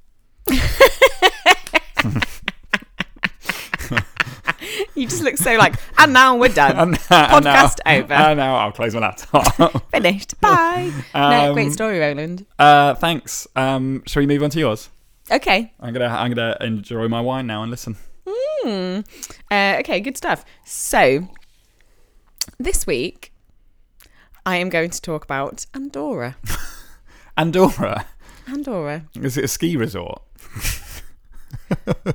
You just look so like, and now we're done. And, Podcast now, over. And now I'll close my laptop. Finished. Bye. no, Um, great story, Roland. uh, thanks. Um, shall we move on to yours? Okay. I'm gonna I'm gonna enjoy my wine now and listen. Hmm. Uh, okay, good stuff. So, this week, I am going to talk about Andorra. Andorra. Andorra. Is it a ski resort?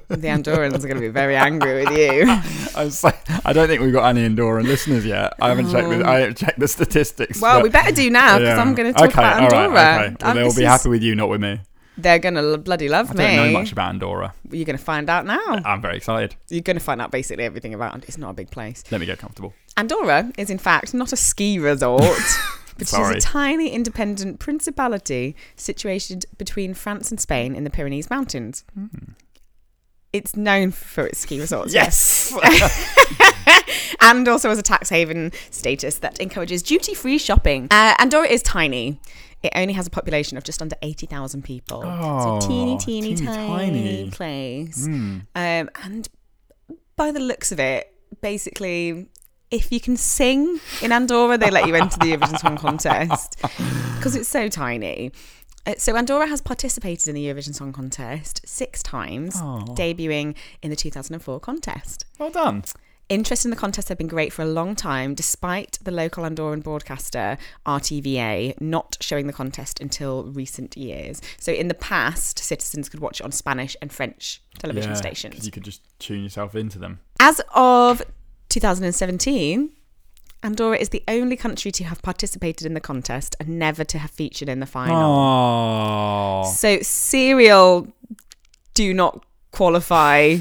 The Andorrans are going to be very angry with you. I, like, I don't think we've got any Andorran listeners yet. I haven't checked. The, I haven't checked the statistics. Well, but- we better do now because yeah. I'm going to talk okay, about all right, Andorra. okay. Well, they'll be is- happy with you, not with me. They're going to bloody love I me. don't know much about Andorra. You're going to find out now. I'm very excited. You're going to find out basically everything about it. It's not a big place. Let me get comfortable. Andorra is, in fact, not a ski resort, but it Sorry. is a tiny independent principality situated between France and Spain in the Pyrenees Mountains. It's known for its ski resorts. Yes. and also as a tax haven status that encourages duty free shopping. Uh, Andorra is tiny. It only has a population of just under 80,000 people. Oh, so teeny, teeny, teeny tiny, tiny. place. Hmm. Um, and by the looks of it, basically, if you can sing in Andorra, they let you enter the Eurovision Song Contest because it's so tiny. Uh, so Andorra has participated in the Eurovision Song Contest six times, Oh. debuting in the 2004 contest. well done. Interest in the contest had been great for a long time, despite the local Andorran broadcaster RTVA not showing the contest until recent years. So, in the past, citizens could watch it on Spanish and French television Yeah, stations. You could just tune yourself into them. As of 2017, Andorra is the only country to have participated in the contest and never to have featured in the final. Oh. So, serial do not qualify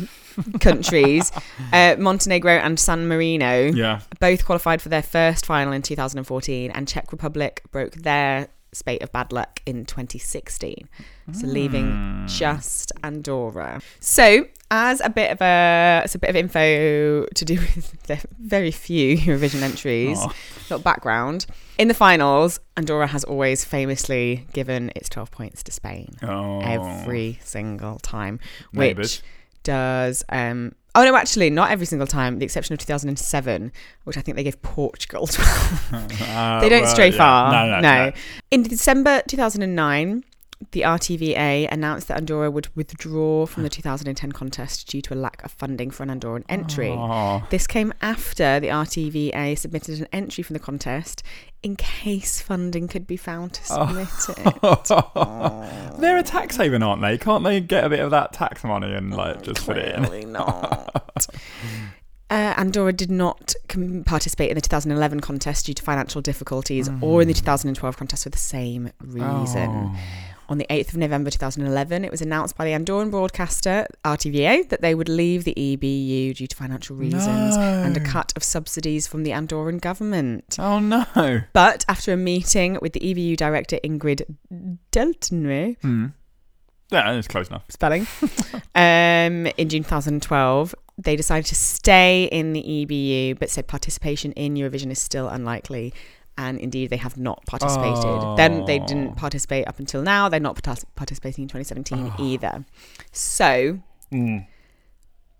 countries. Uh, Montenegro and San Marino Yeah. both qualified for their first final in 2014, and Czech Republic broke their spate of bad luck in 2016. So leaving just Andorra. So as a bit of a it's a bit of info to do with the very few Eurovision entries, Aw. little background. In the finals, Andorra has always famously given its 12 points to Spain Oh. every single time, which Neighbours. does. Um, oh no, actually, not every single time. The exception of 2007, which I think they gave Portugal. 12. Uh, they don't well, stray yeah. far. No, no, no. In December 2009. The RTVA announced that Andorra would withdraw from the 2010 contest due to a lack of funding for an Andorran entry. Oh. This came after the RTVA submitted an entry from the contest in case funding could be found to submit it. They're a tax haven, aren't they? Can't they get a bit of that tax money and like just put it in? Clearly not. Uh, Andorra did not com- participate in the 2011 contest due to financial difficulties or in the 2012 contest for the same reason. Oh. On the 8th of November 2011, it was announced by the Andorran broadcaster RTVA that they would leave the EBU due to financial reasons and a cut of subsidies from the Andorran government. Oh no. But after a meeting with the EBU director Ingrid Deltenre, Hmm. Yeah, it's close enough. spelling, um, in June 2012, they decided to stay in the EBU, but said participation in Eurovision is still unlikely. And indeed, they have not participated. Then they Oh. didn't participate up until now. They're not partic- participating in 2017 either. So, Mm.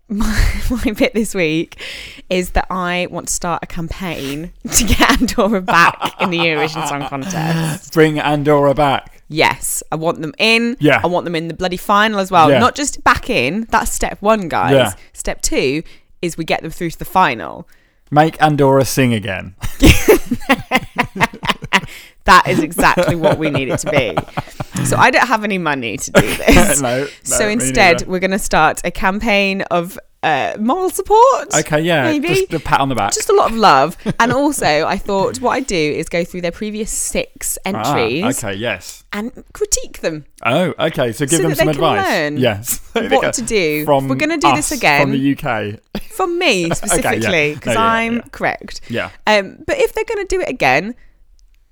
my, my bit this week is that I want to start a campaign to get Andorra back in the Eurovision Song Contest. Bring Andorra back. Yes, I want them in. Yeah. I want them in the bloody final as well. Yeah. Not just back in. That's step one, guys. Yeah. Step two is we get them through to the final. Make Andorra sing again. That is exactly what we need it to be. So I don't have any money to do this. no, no. so instead, we're going to start a campaign of uh, moral support. Okay, yeah. maybe. Just a pat on the back. Just a lot of love. and also, I thought what I'd do is go through their previous six entries Ah, okay, yes. and critique them. Oh, okay. So give So them some advice. learn yes. what to do. From We're gonna do us, this again. From the UK. From me specifically, yeah. because No, yeah, I'm yeah. correct. Yeah. Um, but if they're going to do it again,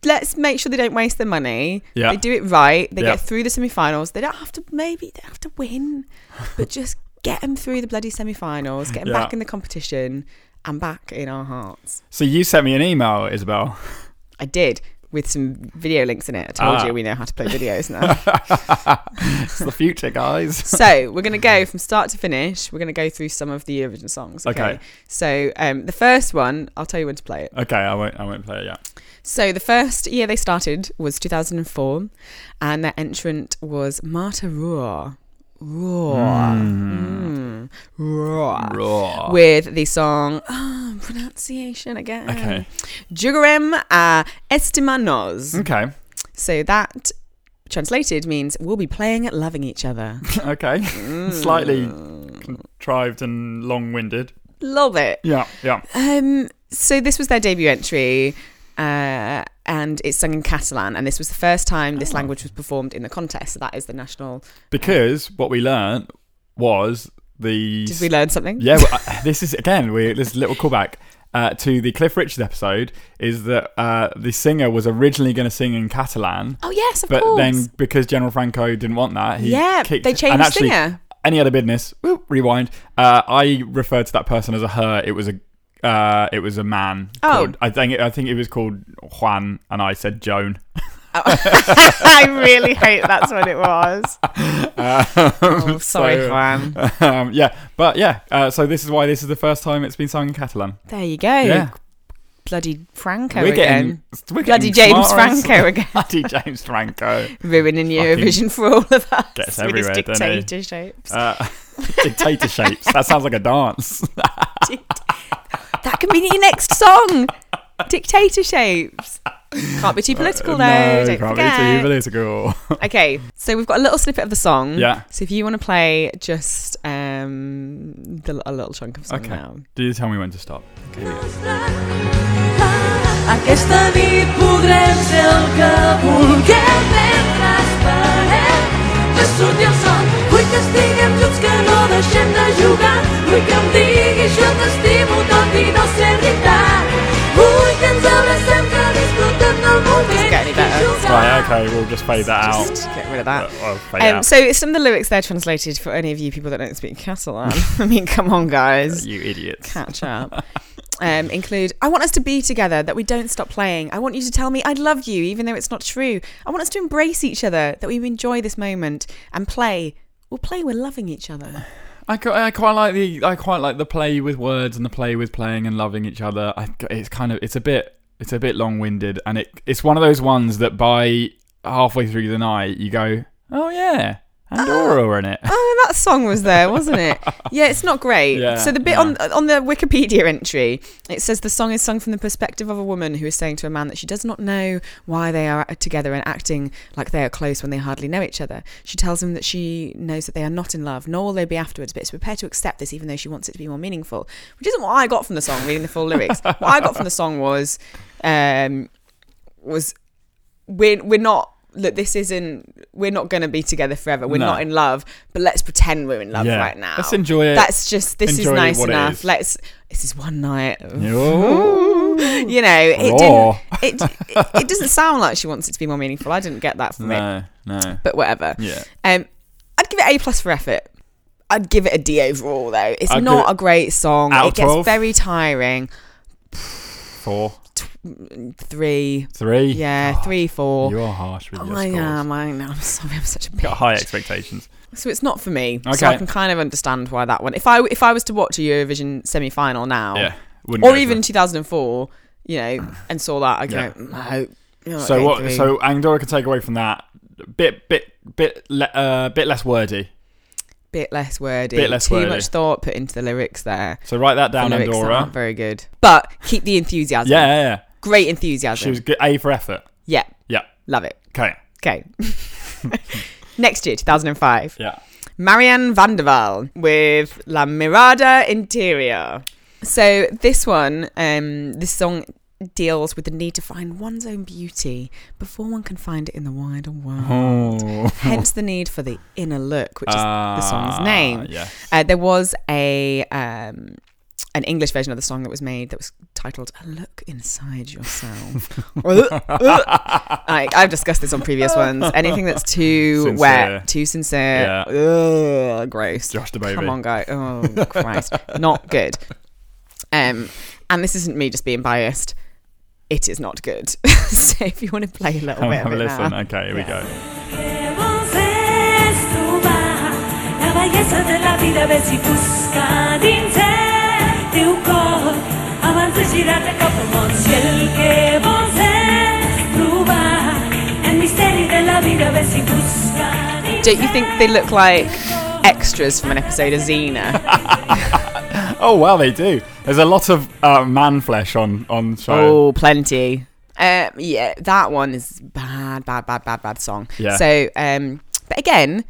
let's make sure they don't waste their money. Yeah. They do it right. They Yeah. get through the semi-finals. They don't have to. Maybe they don't have to win, but just get them through the bloody semi-finals. Get them Yeah. back in the competition and back in our hearts. So you sent me an email, Isabel. I did with some video links in it. I told Ah. you we know how to play videos now. it's the future, guys. so we're going to go from start to finish. We're going to go through some of the original songs. Okay. Okay. So um, the first one, I'll tell you when to play it. Okay, I won't. I won't play it yet. So the first year they started was 2004, and their entrant was Marta Roar. Roar. Mm. Roar. Raw. With the song, oh, pronunciation again. Okay. Jugarem a Estimar-nos. Okay. So that translated means we'll be playing at loving each other. Okay. Slightly contrived and long-winded. Love it. Yeah. Yeah. Um, so this was their debut entry, uh, and it's sung in Catalan, and this was the first time this Oh. language was performed in the contest. So that is the national. Because what we learned was the. Did we learn something? Yeah. well, uh, this is again. We this little callback. Uh, to the Cliff Richard episode is that uh, the singer was originally going to sing in Catalan, Oh yes, of but course. then because General Franco didn't want that, he yeah, kicked they changed and actually, singer. Any other business? Whoop, rewind. Uh, I referred to that person as a her. It was a uh, it was a man. Oh. Called, I think I think it was called Juan, and I said Joan. I really hope that's what it was. Oh, sorry, so, Juan. um, yeah, but yeah. Uh, so this is why this is the first time it's been sung in Catalan. There you go. Yeah, Bloody Franco we're again. getting we're Bloody getting James Franco again. Bloody James Franco. Ruining Eurovision for all of us. Gets with his everywhere, doesn't he? Uh, dictator shapes. That sounds like a dance. That can be your next song. Dictator shapes. Can't be too political though. no, don't can't forget. be too political. Okay, so we've got a little snippet of the song. Yeah. So if you want to play just um, the, a little chunk of song Okay. now. Do you tell me when to stop? Aquesta nit podrem ser el que vulguem mentre esperem que surti el sol. Vull que estiguem junts, que no deixem de jugar. Vull que em diguis jo t'estimo tot i no ser veritat. Vull que ens abracem, que disfrutem del moment. Doesn't get any better. Right, Okay, we'll just fade that out. Just get rid of that. I'll fade Um, out. so some of the lyrics there translated for any of you people that don't speak Catalan. I mean, come on, guys, you idiots. catch up. Um, include I want us to be together, that we don't stop playing. I want you to tell me I love you, even though it's not true. I want us to embrace each other, that we enjoy this moment and play. We'll play. We're loving each other. I, I quite like the I quite like the play with words and the play with playing and loving each other. I, it's kind of it's a bit it's a bit long winded and it it's one of those ones that by halfway through the night you go oh yeah Are in it. Oh, that song was there, wasn't it? Yeah, it's not great. Yeah, so the bit on on the Wikipedia entry, it says the song is sung from the perspective of a woman who is saying to a man that she does not know why they are together and acting like they are close when they hardly know each other. She tells him that she knows that they are not in love, nor will they be afterwards, but is prepared to accept this even though she wants it to be more meaningful. Which isn't what I got from the song, reading the full lyrics. what I got from the song was um was we're we're not look this isn't we're not going to be together forever we're No. not in love but let's pretend we're in love yeah. right now Let's enjoy it. that's just this Enjoy is nice enough is. let's this is one night of- you know it Raw. didn't it, it it doesn't sound like she wants it to be more meaningful i didn't get that from it no, no. but whatever Yeah. um i'd give it a plus for effort i'd give it a d overall though it's I'd not a great song it gets 12? very tiring Four, three three. yeah God, three four You are harsh with your I scores. am. I know. I'm sorry. I'm such a bitch. Got high expectations. So it's not for me. So Okay. I can kind of understand why that one. If I if I was to watch a Eurovision semi final now, Yeah. Or even it. 2004, you know, and saw that, I go, Yeah. no. you're So what? through." So Andorra can take away from that. Bit, bit, bit, le- uh, bit less wordy. Bit less wordy, bit less too wordy. much thought put into the lyrics there. So write that The down, lyrics Andorra. aren't very good, but keep the enthusiasm. Yeah, yeah, yeah. great enthusiasm. She was good. A for effort. yeah, Yeah. love it. Okay. Okay. Next year, 2005. Yeah. Marian van de Wal with La Mirada Interior. So this one, um, this song deals with the need to find one's own beauty before one can find it in the wider world. Oh. Hence the need for the inner look, which is the song's Ah, name. Yeah. Uh, there was a um, an English version of the song that was made that was titled "A Look Inside Yourself." I, I've discussed this on previous ones. Anything that's too Sincere. wet, too sincere, Yeah. ugh, gross. Josh the baby. Come on, guy. Oh Christ, not good. Um, and this isn't me just being biased. It is not good. so if you want to play a little bit have of a listen. now. Okay, here we go. Que voces trobar la bellesa de la vida ves i busca dins el teu cor abans de girar-te cap al món si el que vols és trobar el misteri de la vida ves i busca dins Don't you think they look like extras from an episode of Xena? Oh wow, they do. There's a lot of uh, man flesh on on show. Oh, plenty. Um, yeah, that one is bad, bad, bad, bad, bad song. Yeah. So, um, but again,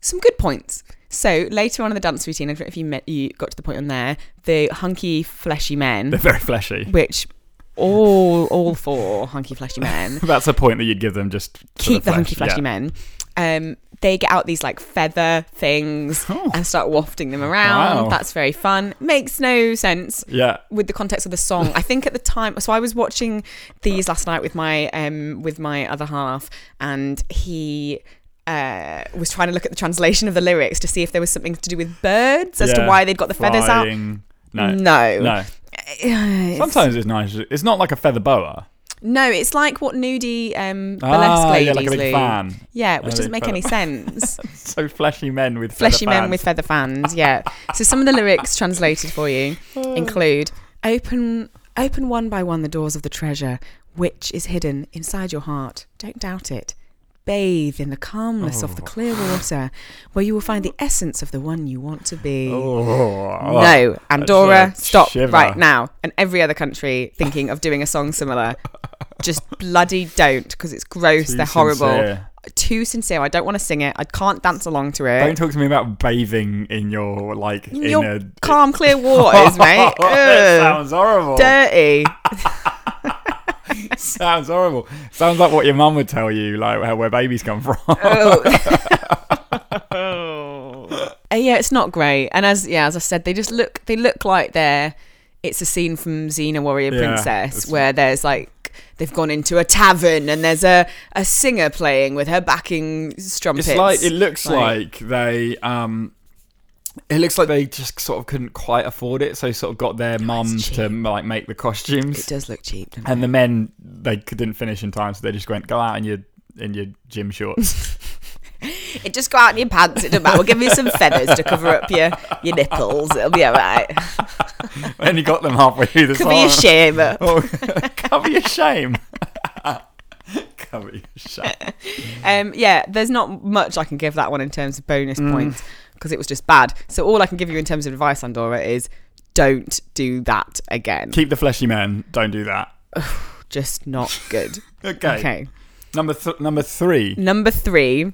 some good points. So later on in the dance routine, I don't know if you met, you got to the point on there, the hunky, fleshy men, They're very fleshy. which all all four hunky, fleshy men That's a point that you'd give them just keep the, flesh, hunky, fleshy yeah. men. Um, they get out these like feather things Oh. and start wafting them around. Wow. That's very fun. Makes no sense Yeah. with the context of the song. I think at the time, so I was watching these last night with my um with my other half, and he uh was trying to look at the translation of the lyrics to see if there was something to do with birds as to why they'd got the feathers out. No. No, No. Sometimes it's nice. It's not like a feather boa. No, it's like what nudie um burlesque Ah, ladies yeah, like a big do. fan. Yeah, which doesn't make any sense. So fleshy men with Fleshy men with feather fans. Yeah. So some of the lyrics translated for you include open open one by one the doors of the treasure which is hidden inside your heart. Don't doubt it. Bathe in the calmness of the Oh. clear water, where you will find the essence of the one you want to be. Oh, No, Andorra, stop shiver. right now. And every other country thinking of doing a song similar, just bloody don't because it's gross. Too They're horrible. sincere. Too sincere. I don't want to sing it. I can't dance along to it. Don't talk to me about bathing in your like in Your a calm, clear waters, mate. that sounds horrible. Dirty. sounds horrible. Sounds like what your mum would tell you, like how, where babies come from. Uh, yeah, it's not great. And as yeah, as I said, they just look they look like they're it's a scene from Xena Warrior Yeah, Princess where there's like they've gone into a tavern and there's a, a singer playing with her backing strumpets. It's like it looks like, they um it looks like they just sort of couldn't quite afford it, so sort of got their mums to like make the costumes. it does look cheap. doesn't And the men they didn't finish in time, so they just went go out in your in your gym shorts. It just go out in your pants. It doesn't matter. We'll give you some feathers to cover up your, your nipples. It'll be all right. and you got them halfway through the Cover your shame. Oh, cover your shame. cover your shame. Um, yeah, there's not much I can give that one in terms of bonus Mm. points because it was just bad. So all I can give you in terms of advice, Andorra, is don't do that again. Keep the fleshy men. Don't do that. Just not good. Okay. okay. Number th- number three. Number three,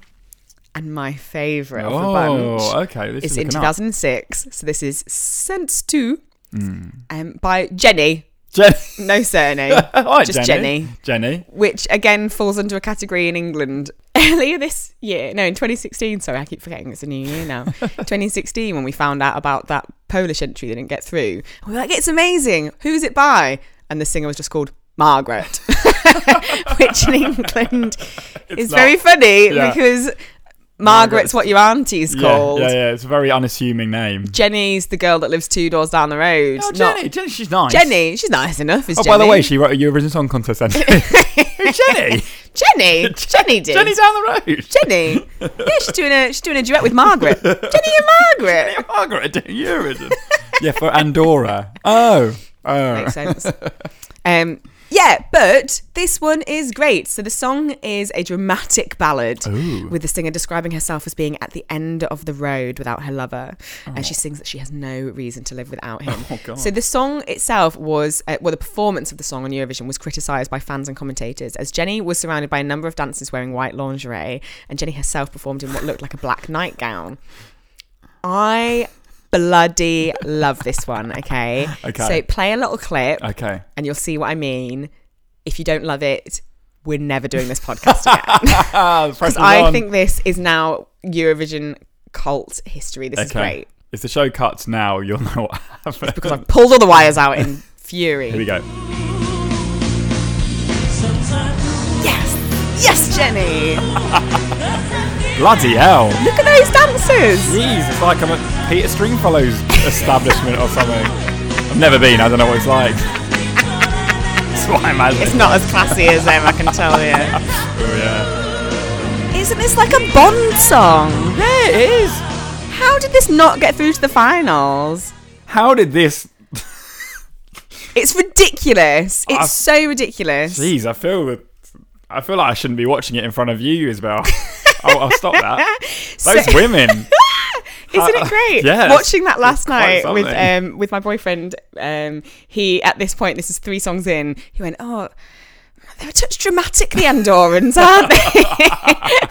and my favourite of the bunch. Oh, okay. This It's is in looking up. 2006. So this is Sense tu Hmm. um, by Jenny. Jen- No surname. Alright, just Jenny. Jenny. Jenny. which again falls under a category in England. Earlier this year, no, in 2016, sorry, I keep forgetting it's a new year now. 2016, when we found out about that Polish entry that didn't get through, we were like, it's amazing. Who's it by? And the singer was just called Margaret, which in England is not. very funny Yeah. because Margaret's what your auntie's Yeah, called. yeah, yeah. It's a very unassuming name. Jenny's the girl that lives two doors down the road. Oh, not- Jenny. Jenny, she's nice. Jenny, she's nice enough. Is Oh, Jenny. by the way, she wrote a Eurovision Song Contest entry. Jenny? Jenny, Jenny did. Jenny down the road. Jenny. Yeah, she's doing a she's doing a duet with Margaret. Jenny and Margaret. Margaret doing Eurovision. yeah, for Andorra. Oh. Oh. Makes sense. Um yeah, but this one is great. So the song is a dramatic ballad Ooh. with the singer describing herself as being at the end of the road without her lover, and she sings that she has no reason to live without him. Oh. So the song itself was, uh, well, the performance of the song on Eurovision was criticised by fans and commentators as Jenny was surrounded by a number of dancers wearing white lingerie, and Jenny herself performed in what looked like a black nightgown. I bloody love this one. Okay. Okay. So play a little clip, Okay. and you'll see what I mean. If you don't love it, we're never doing this podcast again. Because I think this is now Eurovision cult history. This is great. If the show cuts now, you'll know what happened. Because I've pulled all the wires out in fury. Here we go. Yes! Yes, Jenny! Bloody hell. Look at those dancers! Jeez, it's like I'm at Peter Stringfellow's establishment or something. I've never been, I don't know what it's like. That's what I imagine. It's not as classy as them, I can tell you. Oh, yeah. Isn't this like a Bond song? Yeah, it is. How did this not get through to the finals? How did this. It's ridiculous. It's I- so ridiculous. Jeez, I feel. I feel like I shouldn't be watching it in front of you, Isabel. I'll, I'll stop that. Those So- women. Isn't it great? yeah, Watching that last night with um with my boyfriend, um, he at this point, this is three songs in, he went, Oh, they're such dramatic the Andorrans, aren't they?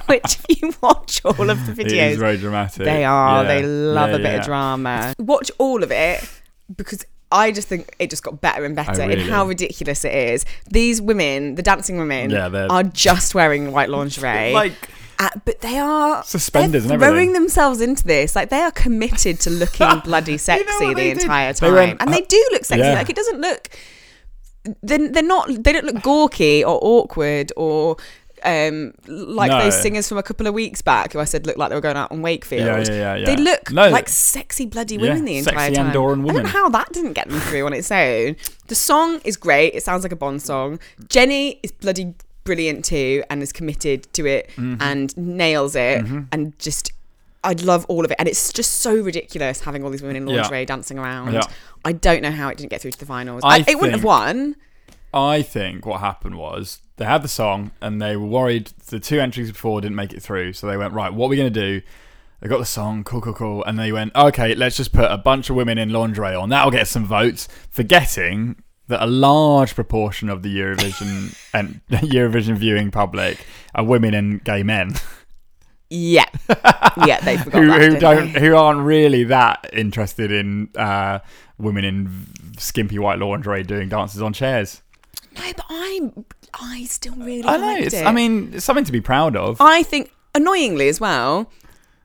Which if you watch all of the It is videos, very dramatic. they are. Yeah, They love yeah, a bit yeah. of drama. Watch all of it because I just think it just got better and better in Oh, really? how ridiculous it is. These women, the dancing women, Yeah, are just wearing white lingerie. Like, Uh, but they are Suspenders they're and throwing themselves into this. Like they are committed to looking bloody sexy what the they did? entire time, went, and uh, they do look sexy. yeah. Like it doesn't look. They're, they're not. They don't look gawky or awkward or. Um, like No. those singers from a couple of weeks back who I said looked like they were going out on Wakefield. Yeah, yeah, yeah, yeah. They look No. like sexy bloody women Yeah, the entire time. Andorran I don't know how that didn't get them through on its own. The song is great. It sounds like a Bond song. Jenny is bloody brilliant too and is committed to it Mm-hmm. and nails it and just I love all of it and it's just so ridiculous having all these women in Yeah. lingerie dancing around. Yeah. I don't know how it didn't get through to the finals. I I, it wouldn't have won. I think what happened was they had the song and they were worried the two entries before didn't make it through. So they went, right, what are we going to do? They got the song, cool, cool, cool. And they went, okay, let's just put a bunch of women in lingerie on. That'll get some votes. Forgetting that a large proportion of the Eurovision and Eurovision viewing public are women and gay men Yeah. yeah, they forgot who, that, who don't they? who aren't really that interested in uh, women in skimpy white lingerie doing dances on chairs. No, but I I still really I know. It's, it. I mean, it's something to be proud of. I think annoyingly as well.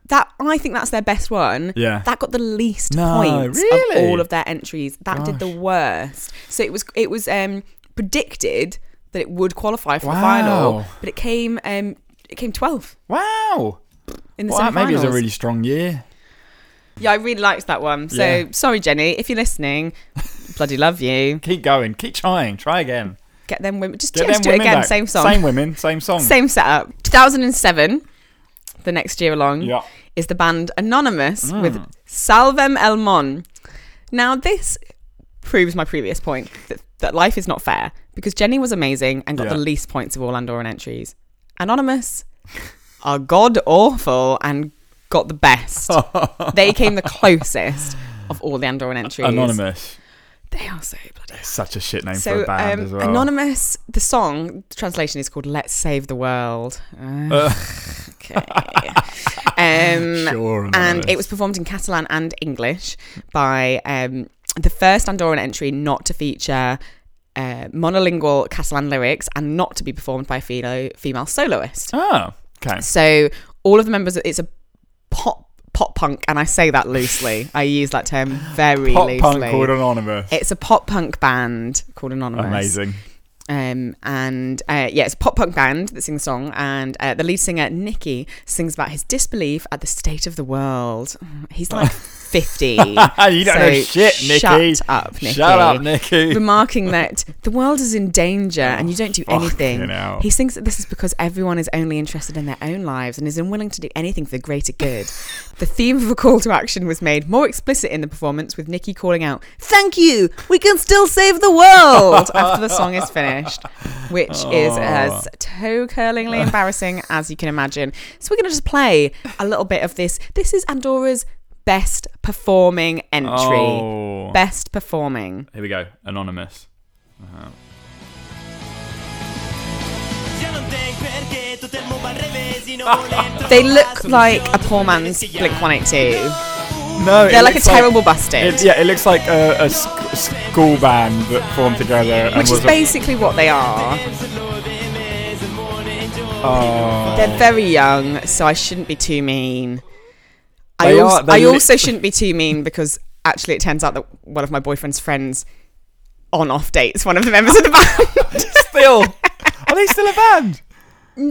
That I think that's their best one. Yeah. That got the least No, points really? of all of their entries. That did the worst. So it was it was um predicted that it would qualify for the final, but it came um, it came 12th Wow. in the Well, maybe it was a really strong year. Yeah, I really liked that one. So Yeah. sorry, Jenny, if you're listening, bloody love you. Keep going. Keep trying. Try again. Get them women. Just, Get just do it again. back. Same song. Same women. Same song. Same setup. 2007, the next year along, Yeah. is the band Anonymous Mm. with Salvem El Mon. Now, this proves my previous point that, that life is not fair because Jenny was amazing and got Yeah. the least points of all Andorran entries. Anonymous are god awful and got the best. they came the closest of all the Andorran entries. Anonymous. They are so bloody It's such a shit name for so a band um, as well. anonymous the song the translation is called let's save the world Uh, okay um sure. and it was performed in catalan and english by um the first andorran entry not to feature uh, monolingual catalan lyrics and not to be performed by a female, female soloist Oh, okay. so all of the members it's a pop pop punk and i say that loosely i use that term very Pop loosely punk called Anonymous. it's a pop punk band called Anonymous. Amazing. Um, and uh, yeah, it's a pop punk band that sings a song, and uh, the lead singer Nicky sings about his disbelief at the state of the world. He's like fifty. you don't know shit, Nicky. Shut up, Nicky. Shut up, Nicky. Remarking that the world is in danger and you don't do anything. He thinks that this is because everyone is only interested in their own lives and is unwilling to do anything for the greater good. the theme of a call to action was made more explicit in the performance, with Nicky calling out, "Thank you, we can still save the world" after the song is finished, which is Oh. as toe curlingly embarrassing as you can imagine. So we're going to just play a little bit of this. This is Andorra's best performing entry. Oh. Best performing. Here we go. Anonymous. They look like a poor man's Blink 182. No, They're like a terrible busted. It, yeah, it looks like a, a sc- school band that formed together. Which is a- basically what they are. Oh. They're very young, so I shouldn't be too mean. I, They also, are- I also shouldn't be too mean because actually it turns out that one of my boyfriend's friends on off dates one of the members of the band. still. Are they still a band?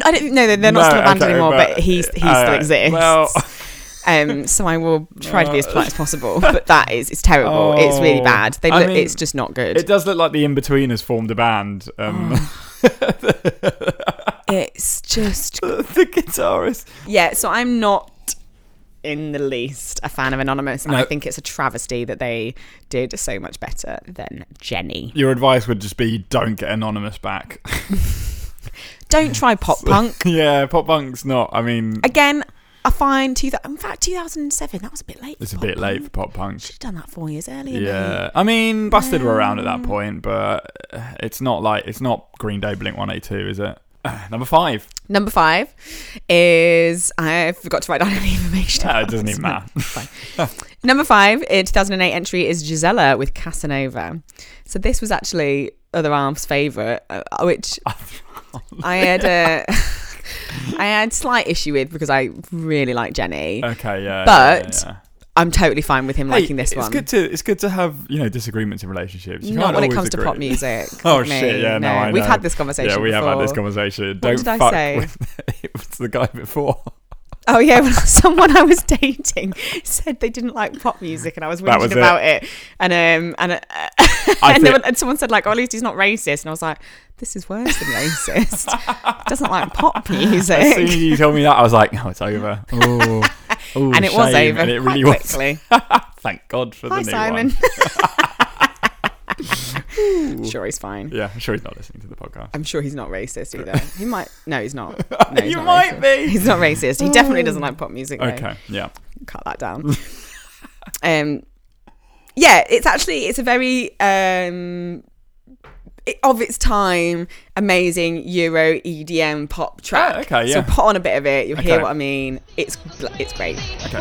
I don't know they're, they're not No, still a band okay, anymore, but, but- he's he uh, still exists. well- um, so I will try to be as polite as possible. But that is it's terrible. it's really Oh. bad. They I look, mean, it's just not good. It does look like the In Between has formed a band. Um, it's just the guitarist. Yeah, so I'm not in the least a fan of Anonymous, and No. I think it's a travesty that they did so much better than Jenny. Your advice would just be don't get Anonymous back. Don't try pop punk. yeah, pop punk's not. I mean, Again, I find two, in fact 2007 that was a bit late. it's a bit late for pop punk. Should have done that four years earlier. Yeah, I mean, Busted were around at that um, point, but it's not like it's not Green Day, Blink One Eight Two, is it? Number five. Number five is I forgot to write down any information. No, it doesn't even matter. Number five, in 2008 entry is Gisela with Casanova. So this was actually Other Arms' favourite, uh, which I had a, I had slight issue with because I really like Jenny. Okay, yeah. But yeah, yeah. I'm totally fine with him Hey, liking this it's one. good to it's good to have you know disagreements in relationships. You Not when it comes to pop music. Oh me. shit! Yeah, no, I We've had this conversation. Yeah, we have had this before. conversation. Don't did I fuck say? with it was the guy before. Oh yeah, well, someone I was dating said they didn't like pop music, and I was whinging was it. about it. And um and uh, and, and someone said like, oh, at least he's not racist, and I was like, this is worse than racist. Doesn't like pop music." As soon as you told me that, I was like, "Oh, it's over." Ooh. And it was over and it really was. quickly. Thank God for Hi, the new Simon. one. sure, he's fine. Yeah, I'm sure he's not listening to the podcast. I'm sure he's not racist either. He might. No, he's not. No, he's You not might racist. be. He's not racist. He definitely doesn't like pop music. Though. Okay, yeah. cut that down. um, yeah, it's actually it's a very um of its time amazing Euro EDM pop track. Oh, okay, So put on a bit of it, you'll hear what I mean. It's it's great. Okay.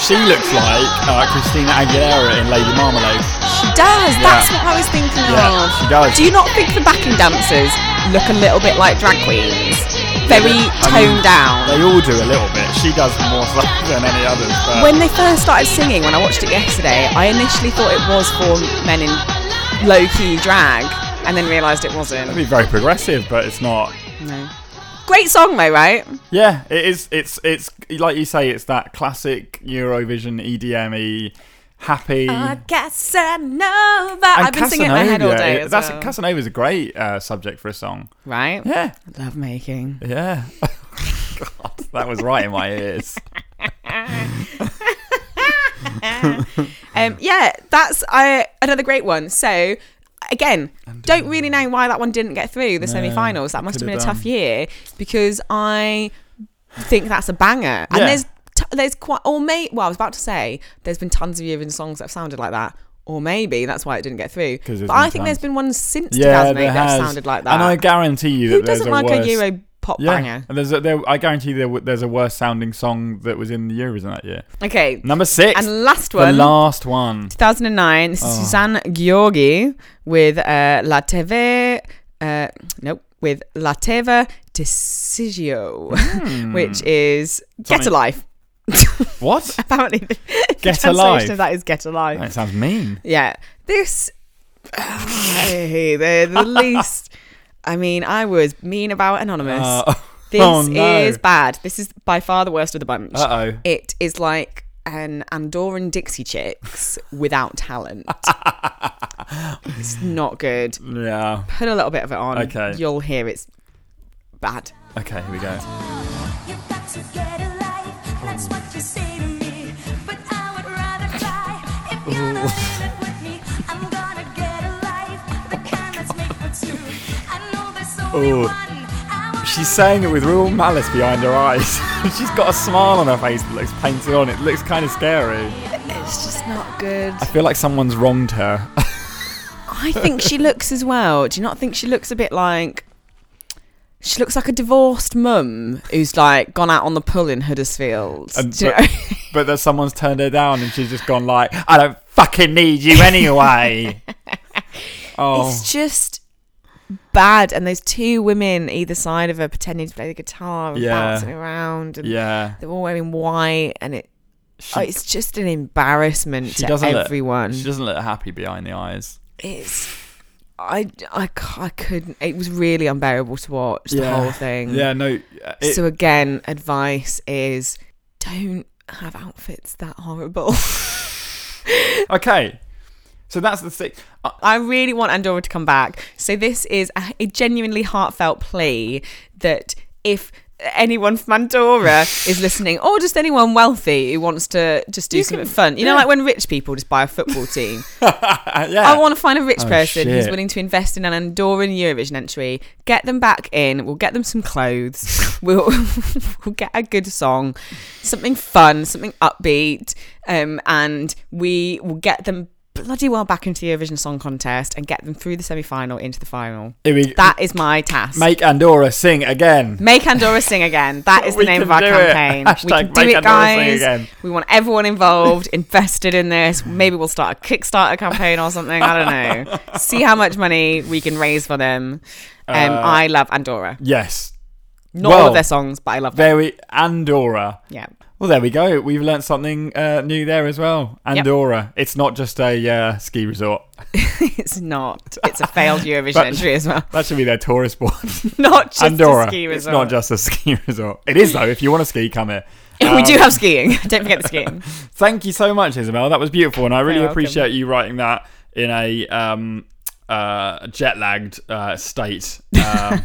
She looks like uh, Christina Aguilera in Lady Marmalade. She does. That's what I was thinking Yeah, of. she does. Do you not think the backing dancers look a little bit like drag queens? Very toned down. They all do a little bit. She does more so than any others. But When they first started singing, when I watched it yesterday, I initially thought it was for men in low key drag, and then realised it wasn't. it'd be very progressive, but it's not. No. Great song though, right? Yeah, it is. It's it's like you say. It's that classic Eurovision EDM y happy. Uh, Casanova. I've been singing it in my head all day. as that's well. Casanova's a great uh, subject for a song. right. Yeah, Love making. yeah. God, that was right in my ears. Um, yeah, that's uh, another great one. So, again, don't really know why that one didn't get through the No, semi-finals. That must have been a tough year because I think that's a banger. And there's there's quite or may well, I was about to say there's been tons of Eurovision songs that have sounded like that. Or maybe that's why it didn't get through. But I think there's been ones since Yeah, 2008 that has. sounded like that. And I guarantee you Who doesn't a like worse, a Euro pop Yeah, banger? and there's a, there, I guarantee there there's a worse sounding song that was in the Eurovision that year. Okay. Number six, And last one. the one. last one. 2009. This is Oh. Susanne Georgi with uh, La TV. Uh, nope, with La Teva Decisio, which is Get Hmm. Something- Alive. What? Apparently, the Get translation Alive? of that is Get Alive. That sounds mean. Yeah, this. Hey, the, the least. I mean, I was mean about Anonymous. Uh, this oh, no. is bad. This is by far the worst of the bunch. Uh oh. It is like an Andorran Dixie Chicks without talent. it's not good. Yeah. Put a little bit of it on. Okay. You'll hear it's bad. Okay, here we go. Wanna She's saying it with real malice behind her eyes. She's got a smile on her face that looks painted on. It looks kind of scary. It's just not good. I feel like someone's wronged her. I think she looks as well. Do you not think she looks a bit like. She looks like a divorced mum who's like gone out on the pull in Huddersfield. And- but- know? but that someone's turned her down and she's just gone like, I don't fucking need you anyway. oh, It's just bad. And there's two women either side of her pretending to play the guitar and Yeah. bouncing around. And yeah. they're all wearing white. And it, She, oh, it's just an embarrassment to doesn't look- everyone. she doesn't look happy behind the eyes. it's. I, I, I couldn't. It was really unbearable to watch the whole thing. Yeah, no. uh, It, so again, advice is don't have outfits that horrible. okay. So that's the thing. Uh, I really want Andorra to come back. So this is a, a genuinely heartfelt plea that if anyone from Andorra is listening, or just anyone wealthy who wants to just do You something can- fun, you know, like when rich people just buy a football team. yeah. I want to find a rich Oh, person who's willing to invest in an Andorran Eurovision entry, get them back in. We'll get them some clothes. we'll we'll get a good song, something fun, something upbeat, um, and we will get them bloody well back into the Eurovision Song Contest and get them through the semi-final into the final. We That is my task. make Andorra sing again. Make Andorra sing again. That is the name of our campaign. we can do it, guys. again. We want everyone involved, invested in this. Maybe we'll start a Kickstarter campaign or something. I don't know. See how much money we can raise for them. Um, Uh, I love Andorra. Yes. Not well, all of their songs, but I love them. Very Andorra. Yeah. Well, there we go. We've learnt something uh, new there as well. Andorra. It's not just a uh, ski resort. it's not. It's a failed Eurovision But- entry as well. That should be their tourist board. Not just Andorra. a ski It's not just a ski resort. It is though. If you want to ski, come here. we Um, do have skiing. Don't forget the skiing. Thank you so much, Isabel. That was beautiful, and I really appreciate you writing that in a um, uh, jet lagged uh, state. Um,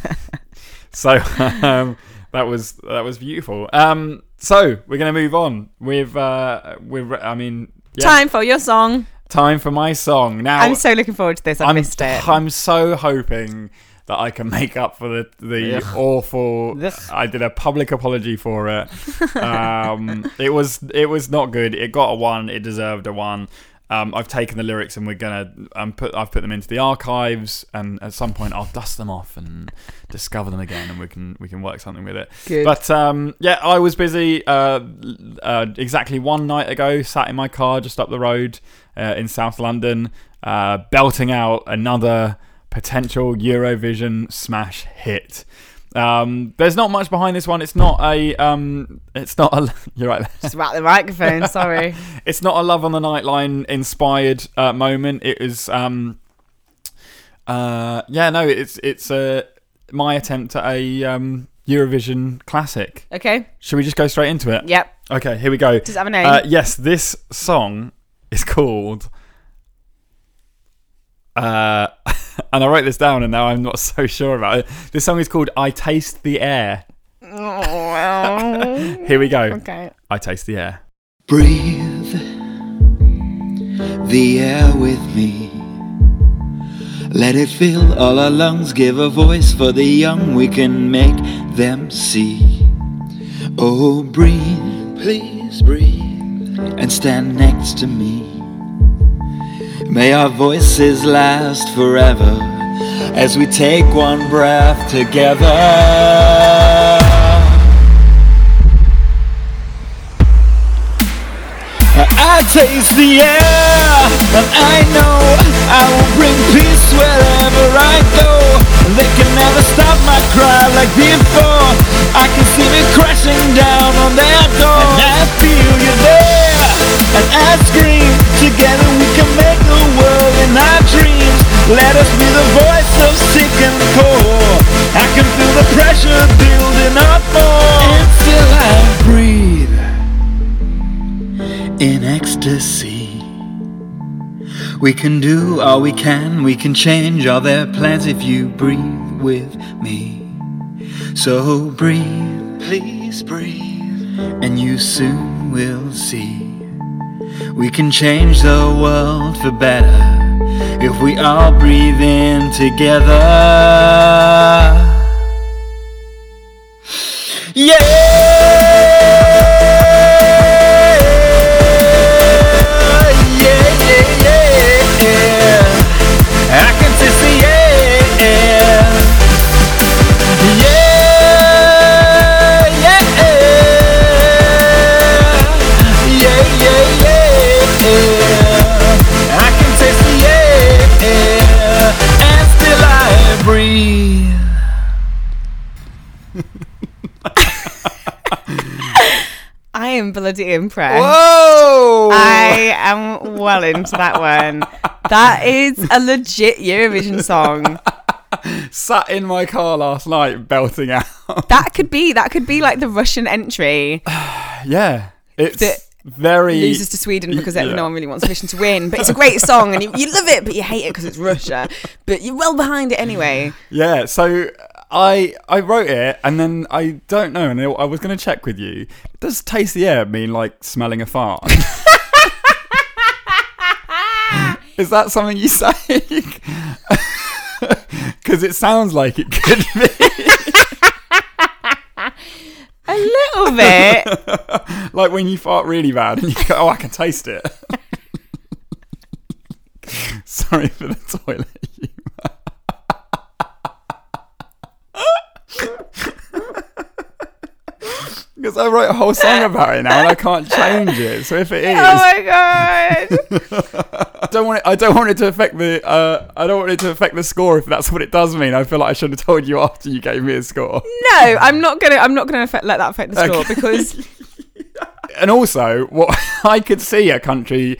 so um, that was that was beautiful. Um, so we're gonna move on with uh, with I mean yeah, Time for your song. time for my song now. I'm so looking forward to this. I I'm, missed it. I'm so hoping that I can make up for the the Ugh. awful. Ugh. I did a public apology for it. Um, it was it was not good. It got a one. It deserved a one. Um, I've taken the lyrics and we're gonna um, put I've put them into the archives and at some point I'll dust them off and discover them again and we can we can work something with it. Good. But um, yeah, I was busy uh, uh, exactly one night ago, sat in my car just up the road uh, in South London, uh, belting out another potential Eurovision smash hit. Um, there's not much behind this one. It's not a. Um, it's not a. You're right. Just whack the microphone. Sorry. it's not a love on the nightline inspired uh, moment. It is. Um, uh, yeah, no, it's it's uh, my attempt at a um, Eurovision classic. Okay. Should we just go straight into it? Yep. Okay, here we go. Does it have a name? Uh, yes, this song is called. Uh, and I wrote this down, and now I'm not so sure about it. This song is called "I Taste the Air." Oh, Here we go. okay. I taste the air. Breathe the air with me. Let it fill all our lungs, give a voice for the young, we can make them see. Oh, breathe, please breathe, and stand next to me. May our voices last forever as we take one breath together. I taste the air, and I know I will bring peace wherever I go. They can never stop my cry like before. I can see me crashing down on their door. And I feel you there, and I scream. Together we can make the world in our dreams. Let us be the voice of sick and core. I can feel the pressure building up more, and still I breathe in ecstasy. We can do all we can, we can change all their plans if you breathe with me. So breathe, please breathe, and you soon will see. We can change the world for better if we all breathe in together. Yeah, am bloody impressed. Whoa! I am well into that one. That is a legit Eurovision song. sat in my car last night belting out. That could be that could be like the Russian entry yeah, it's The- very loses to Sweden because yeah. no one really wants Russian to win. But it's a great song and you, you love it, but you hate it because it's Russia. But you're well behind it anyway. Yeah, so I I wrote it and then I don't know, and I was going to check with you. Does taste the air mean like smelling a fart? Is that something you say? Because it sounds like it could be. A little bit. like when you fart really bad and you go, "Oh, I can taste it." Sorry for the toilet. Because I wrote a whole song about it now and I can't change it. So if it is, Oh my god. I don't want it. I don't want it to affect the. Uh, I don't want it to affect the score. If that's what it does mean, I feel like I should have told you after you gave me a score. No, I'm not gonna. I'm not gonna affect, let that affect the score Okay. because and also what I could see a country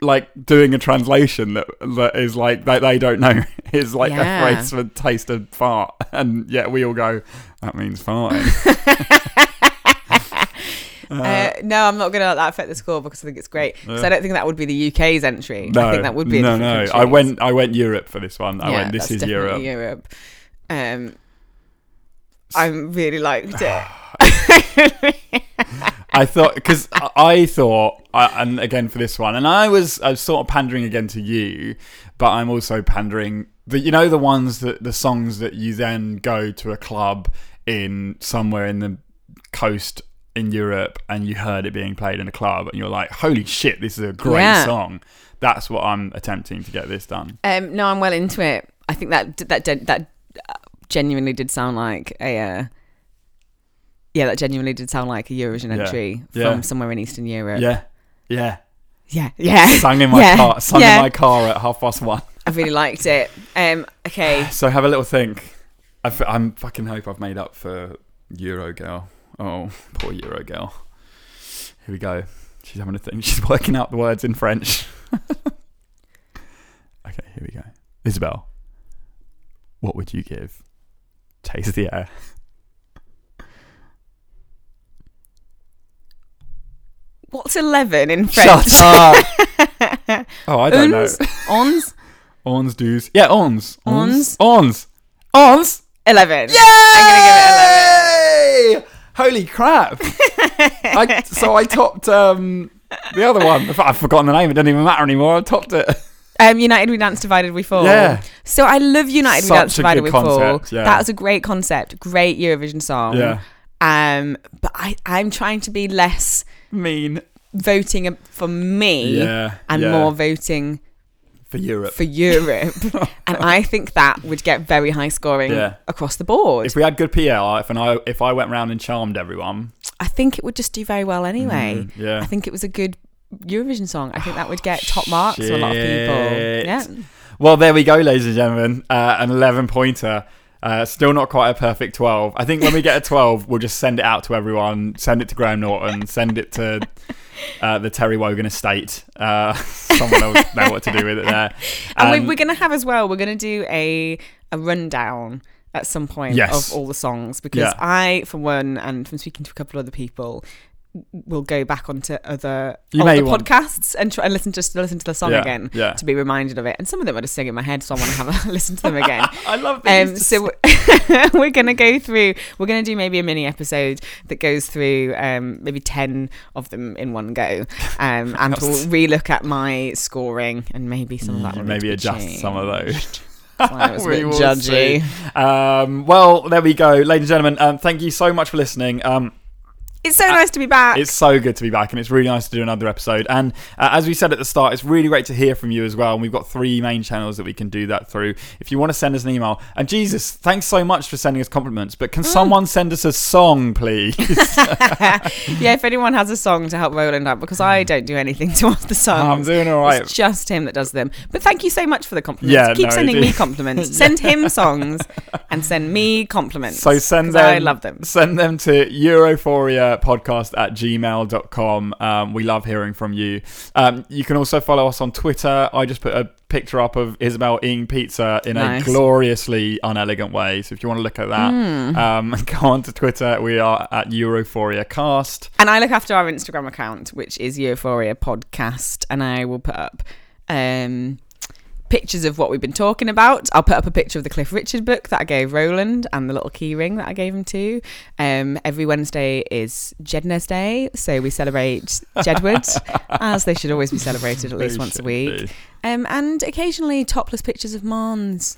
like doing a translation that that is like that they don't know is like Yeah. a phrase for taste of fart, and yet we all go that means farting. uh, no, I'm not gonna let that affect the score because I think it's great. Because I don't think that would be the UK's entry. no, I think that would be no, no. I went I went Europe for this one. I Yeah, went this is Europe. Europe. Um, I really liked it. I thought because I thought, and again for this one, and I was I was sort of pandering again to you, but I'm also pandering the you know the ones that the songs that you then go to a club in somewhere in the coast in Europe and you heard it being played in a club and you're like, holy shit, this is a great Yeah. song. That's what I'm attempting to get this done. Um, no, I'm well into it. I think that that that, that genuinely did sound like a. Uh, yeah, that genuinely did sound like a Eurovision entry Yeah. from somewhere in Eastern Europe. Yeah, yeah. yeah, yeah. Sung in my Yeah. car, sung Yeah. in my car at half past one. I really liked it. Um, okay, So have a little think. I f- I'm fucking hope I've made up for Euro girl. Oh, poor Euro girl. Here we go. She's having a thing. She's working out the words in French. okay, here we go. Isabel, what would you give? Taste the air. What's 11 in French? Shut up. oh, I don't know. Ons? Ons dues. Yeah, ons. Ons. Ons. Ons. 11. Yay! I'm Holy crap! I, so I topped um, the other one. I've forgotten the name. It doesn't even matter anymore. I topped it. Um, United We Dance, Divided We Fall. Yeah. So I love United Such We Dance, Divided We Fall. yeah. That was a great concept. Great Eurovision song. Yeah. Um, but I, I'm trying to be less Mean. voting for me Yeah. and yeah. more voting for Europe. for Europe. and I think that would get very high scoring Yeah. across the board. if we had good PR, if and I if I went round and charmed everyone, I think it would just do very well anyway. Mm, yeah. I think it was a good Eurovision song. I think that would get top marks from a lot of people. Yeah. Well, there we go, ladies and gentlemen. Uh, an 11 pointer. Uh, still not quite a perfect 12. I think when we get a 12, we'll just send it out to everyone, send it to Graham Norton, send it to uh, the Terry Wogan estate. Uh, someone will know what to do with it there. And Um, we, we're going to have as well, we're going to do a, a rundown at some point Yes. of all the songs because Yeah. I, for one, and from speaking to a couple of other people, will go back onto other You older podcasts and try and listen just to listen to the song Yeah, again yeah. to be reminded of it. And some of them I just sing in my head, so I want to have a listen to them again. I love that. Um, so we're going to go through. We're going to do maybe a mini episode that goes through um, maybe ten of them in one go, um, and we'll relook at my scoring and maybe some of that. will maybe adjust some of those. changed. I was a We bit judgy. Um, well, there we go, ladies and gentlemen. Um, thank you so much for listening. Um, It's so nice to be back. It's so good to be back, and it's really nice to do another episode. And uh, as we said at the start, it's really great to hear from you as well. And we've got three main channels that we can do that through. If you want to send us an email, and Jesus, thanks so much for sending us compliments. But Mm. can someone send us a song, please? yeah, if anyone has a song to help Roland out, because I don't do anything towards the songs. I'm doing all right. It's just him that does them. But thank you so much for the compliments. Yeah, Keep no, sending me compliments. Send him songs and send me compliments. So send them. I love them. Send them to Europhoria podcast at gmail.com. Um, we love hearing from you. Um, you can also follow us on Twitter. I just put a picture up of Isabel eating pizza in Nice. a gloriously unelegant way. So if you want to look at that, Hmm. um, go on to Twitter. We are at Europhoria cast. And I look after our Instagram account, which is Euphoria Podcast, and I will put up um, pictures of what we've been talking about. I'll put up a picture of the Cliff Richard book that I gave Roland and the little key ring that I gave him too. Um, every Wednesday is Jedness Day, so we celebrate Jedward, as they should always be celebrated at least once a week. Um, and occasionally topless pictures of Måns.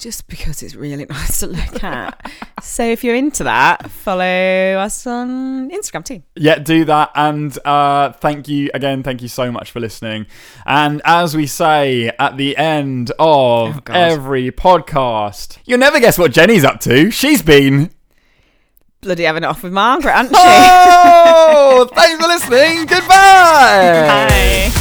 Just because it's really nice to look at. so if you're into that, follow us on Instagram too. Yeah, do that. And uh, thank you again. Thank you so much for listening. And as we say at the end of Oh, every podcast, you'll never guess what Jenny's up to. She's been. bloody having it off with Margaret, aren't she? Oh, thanks for listening. Goodbye. Bye.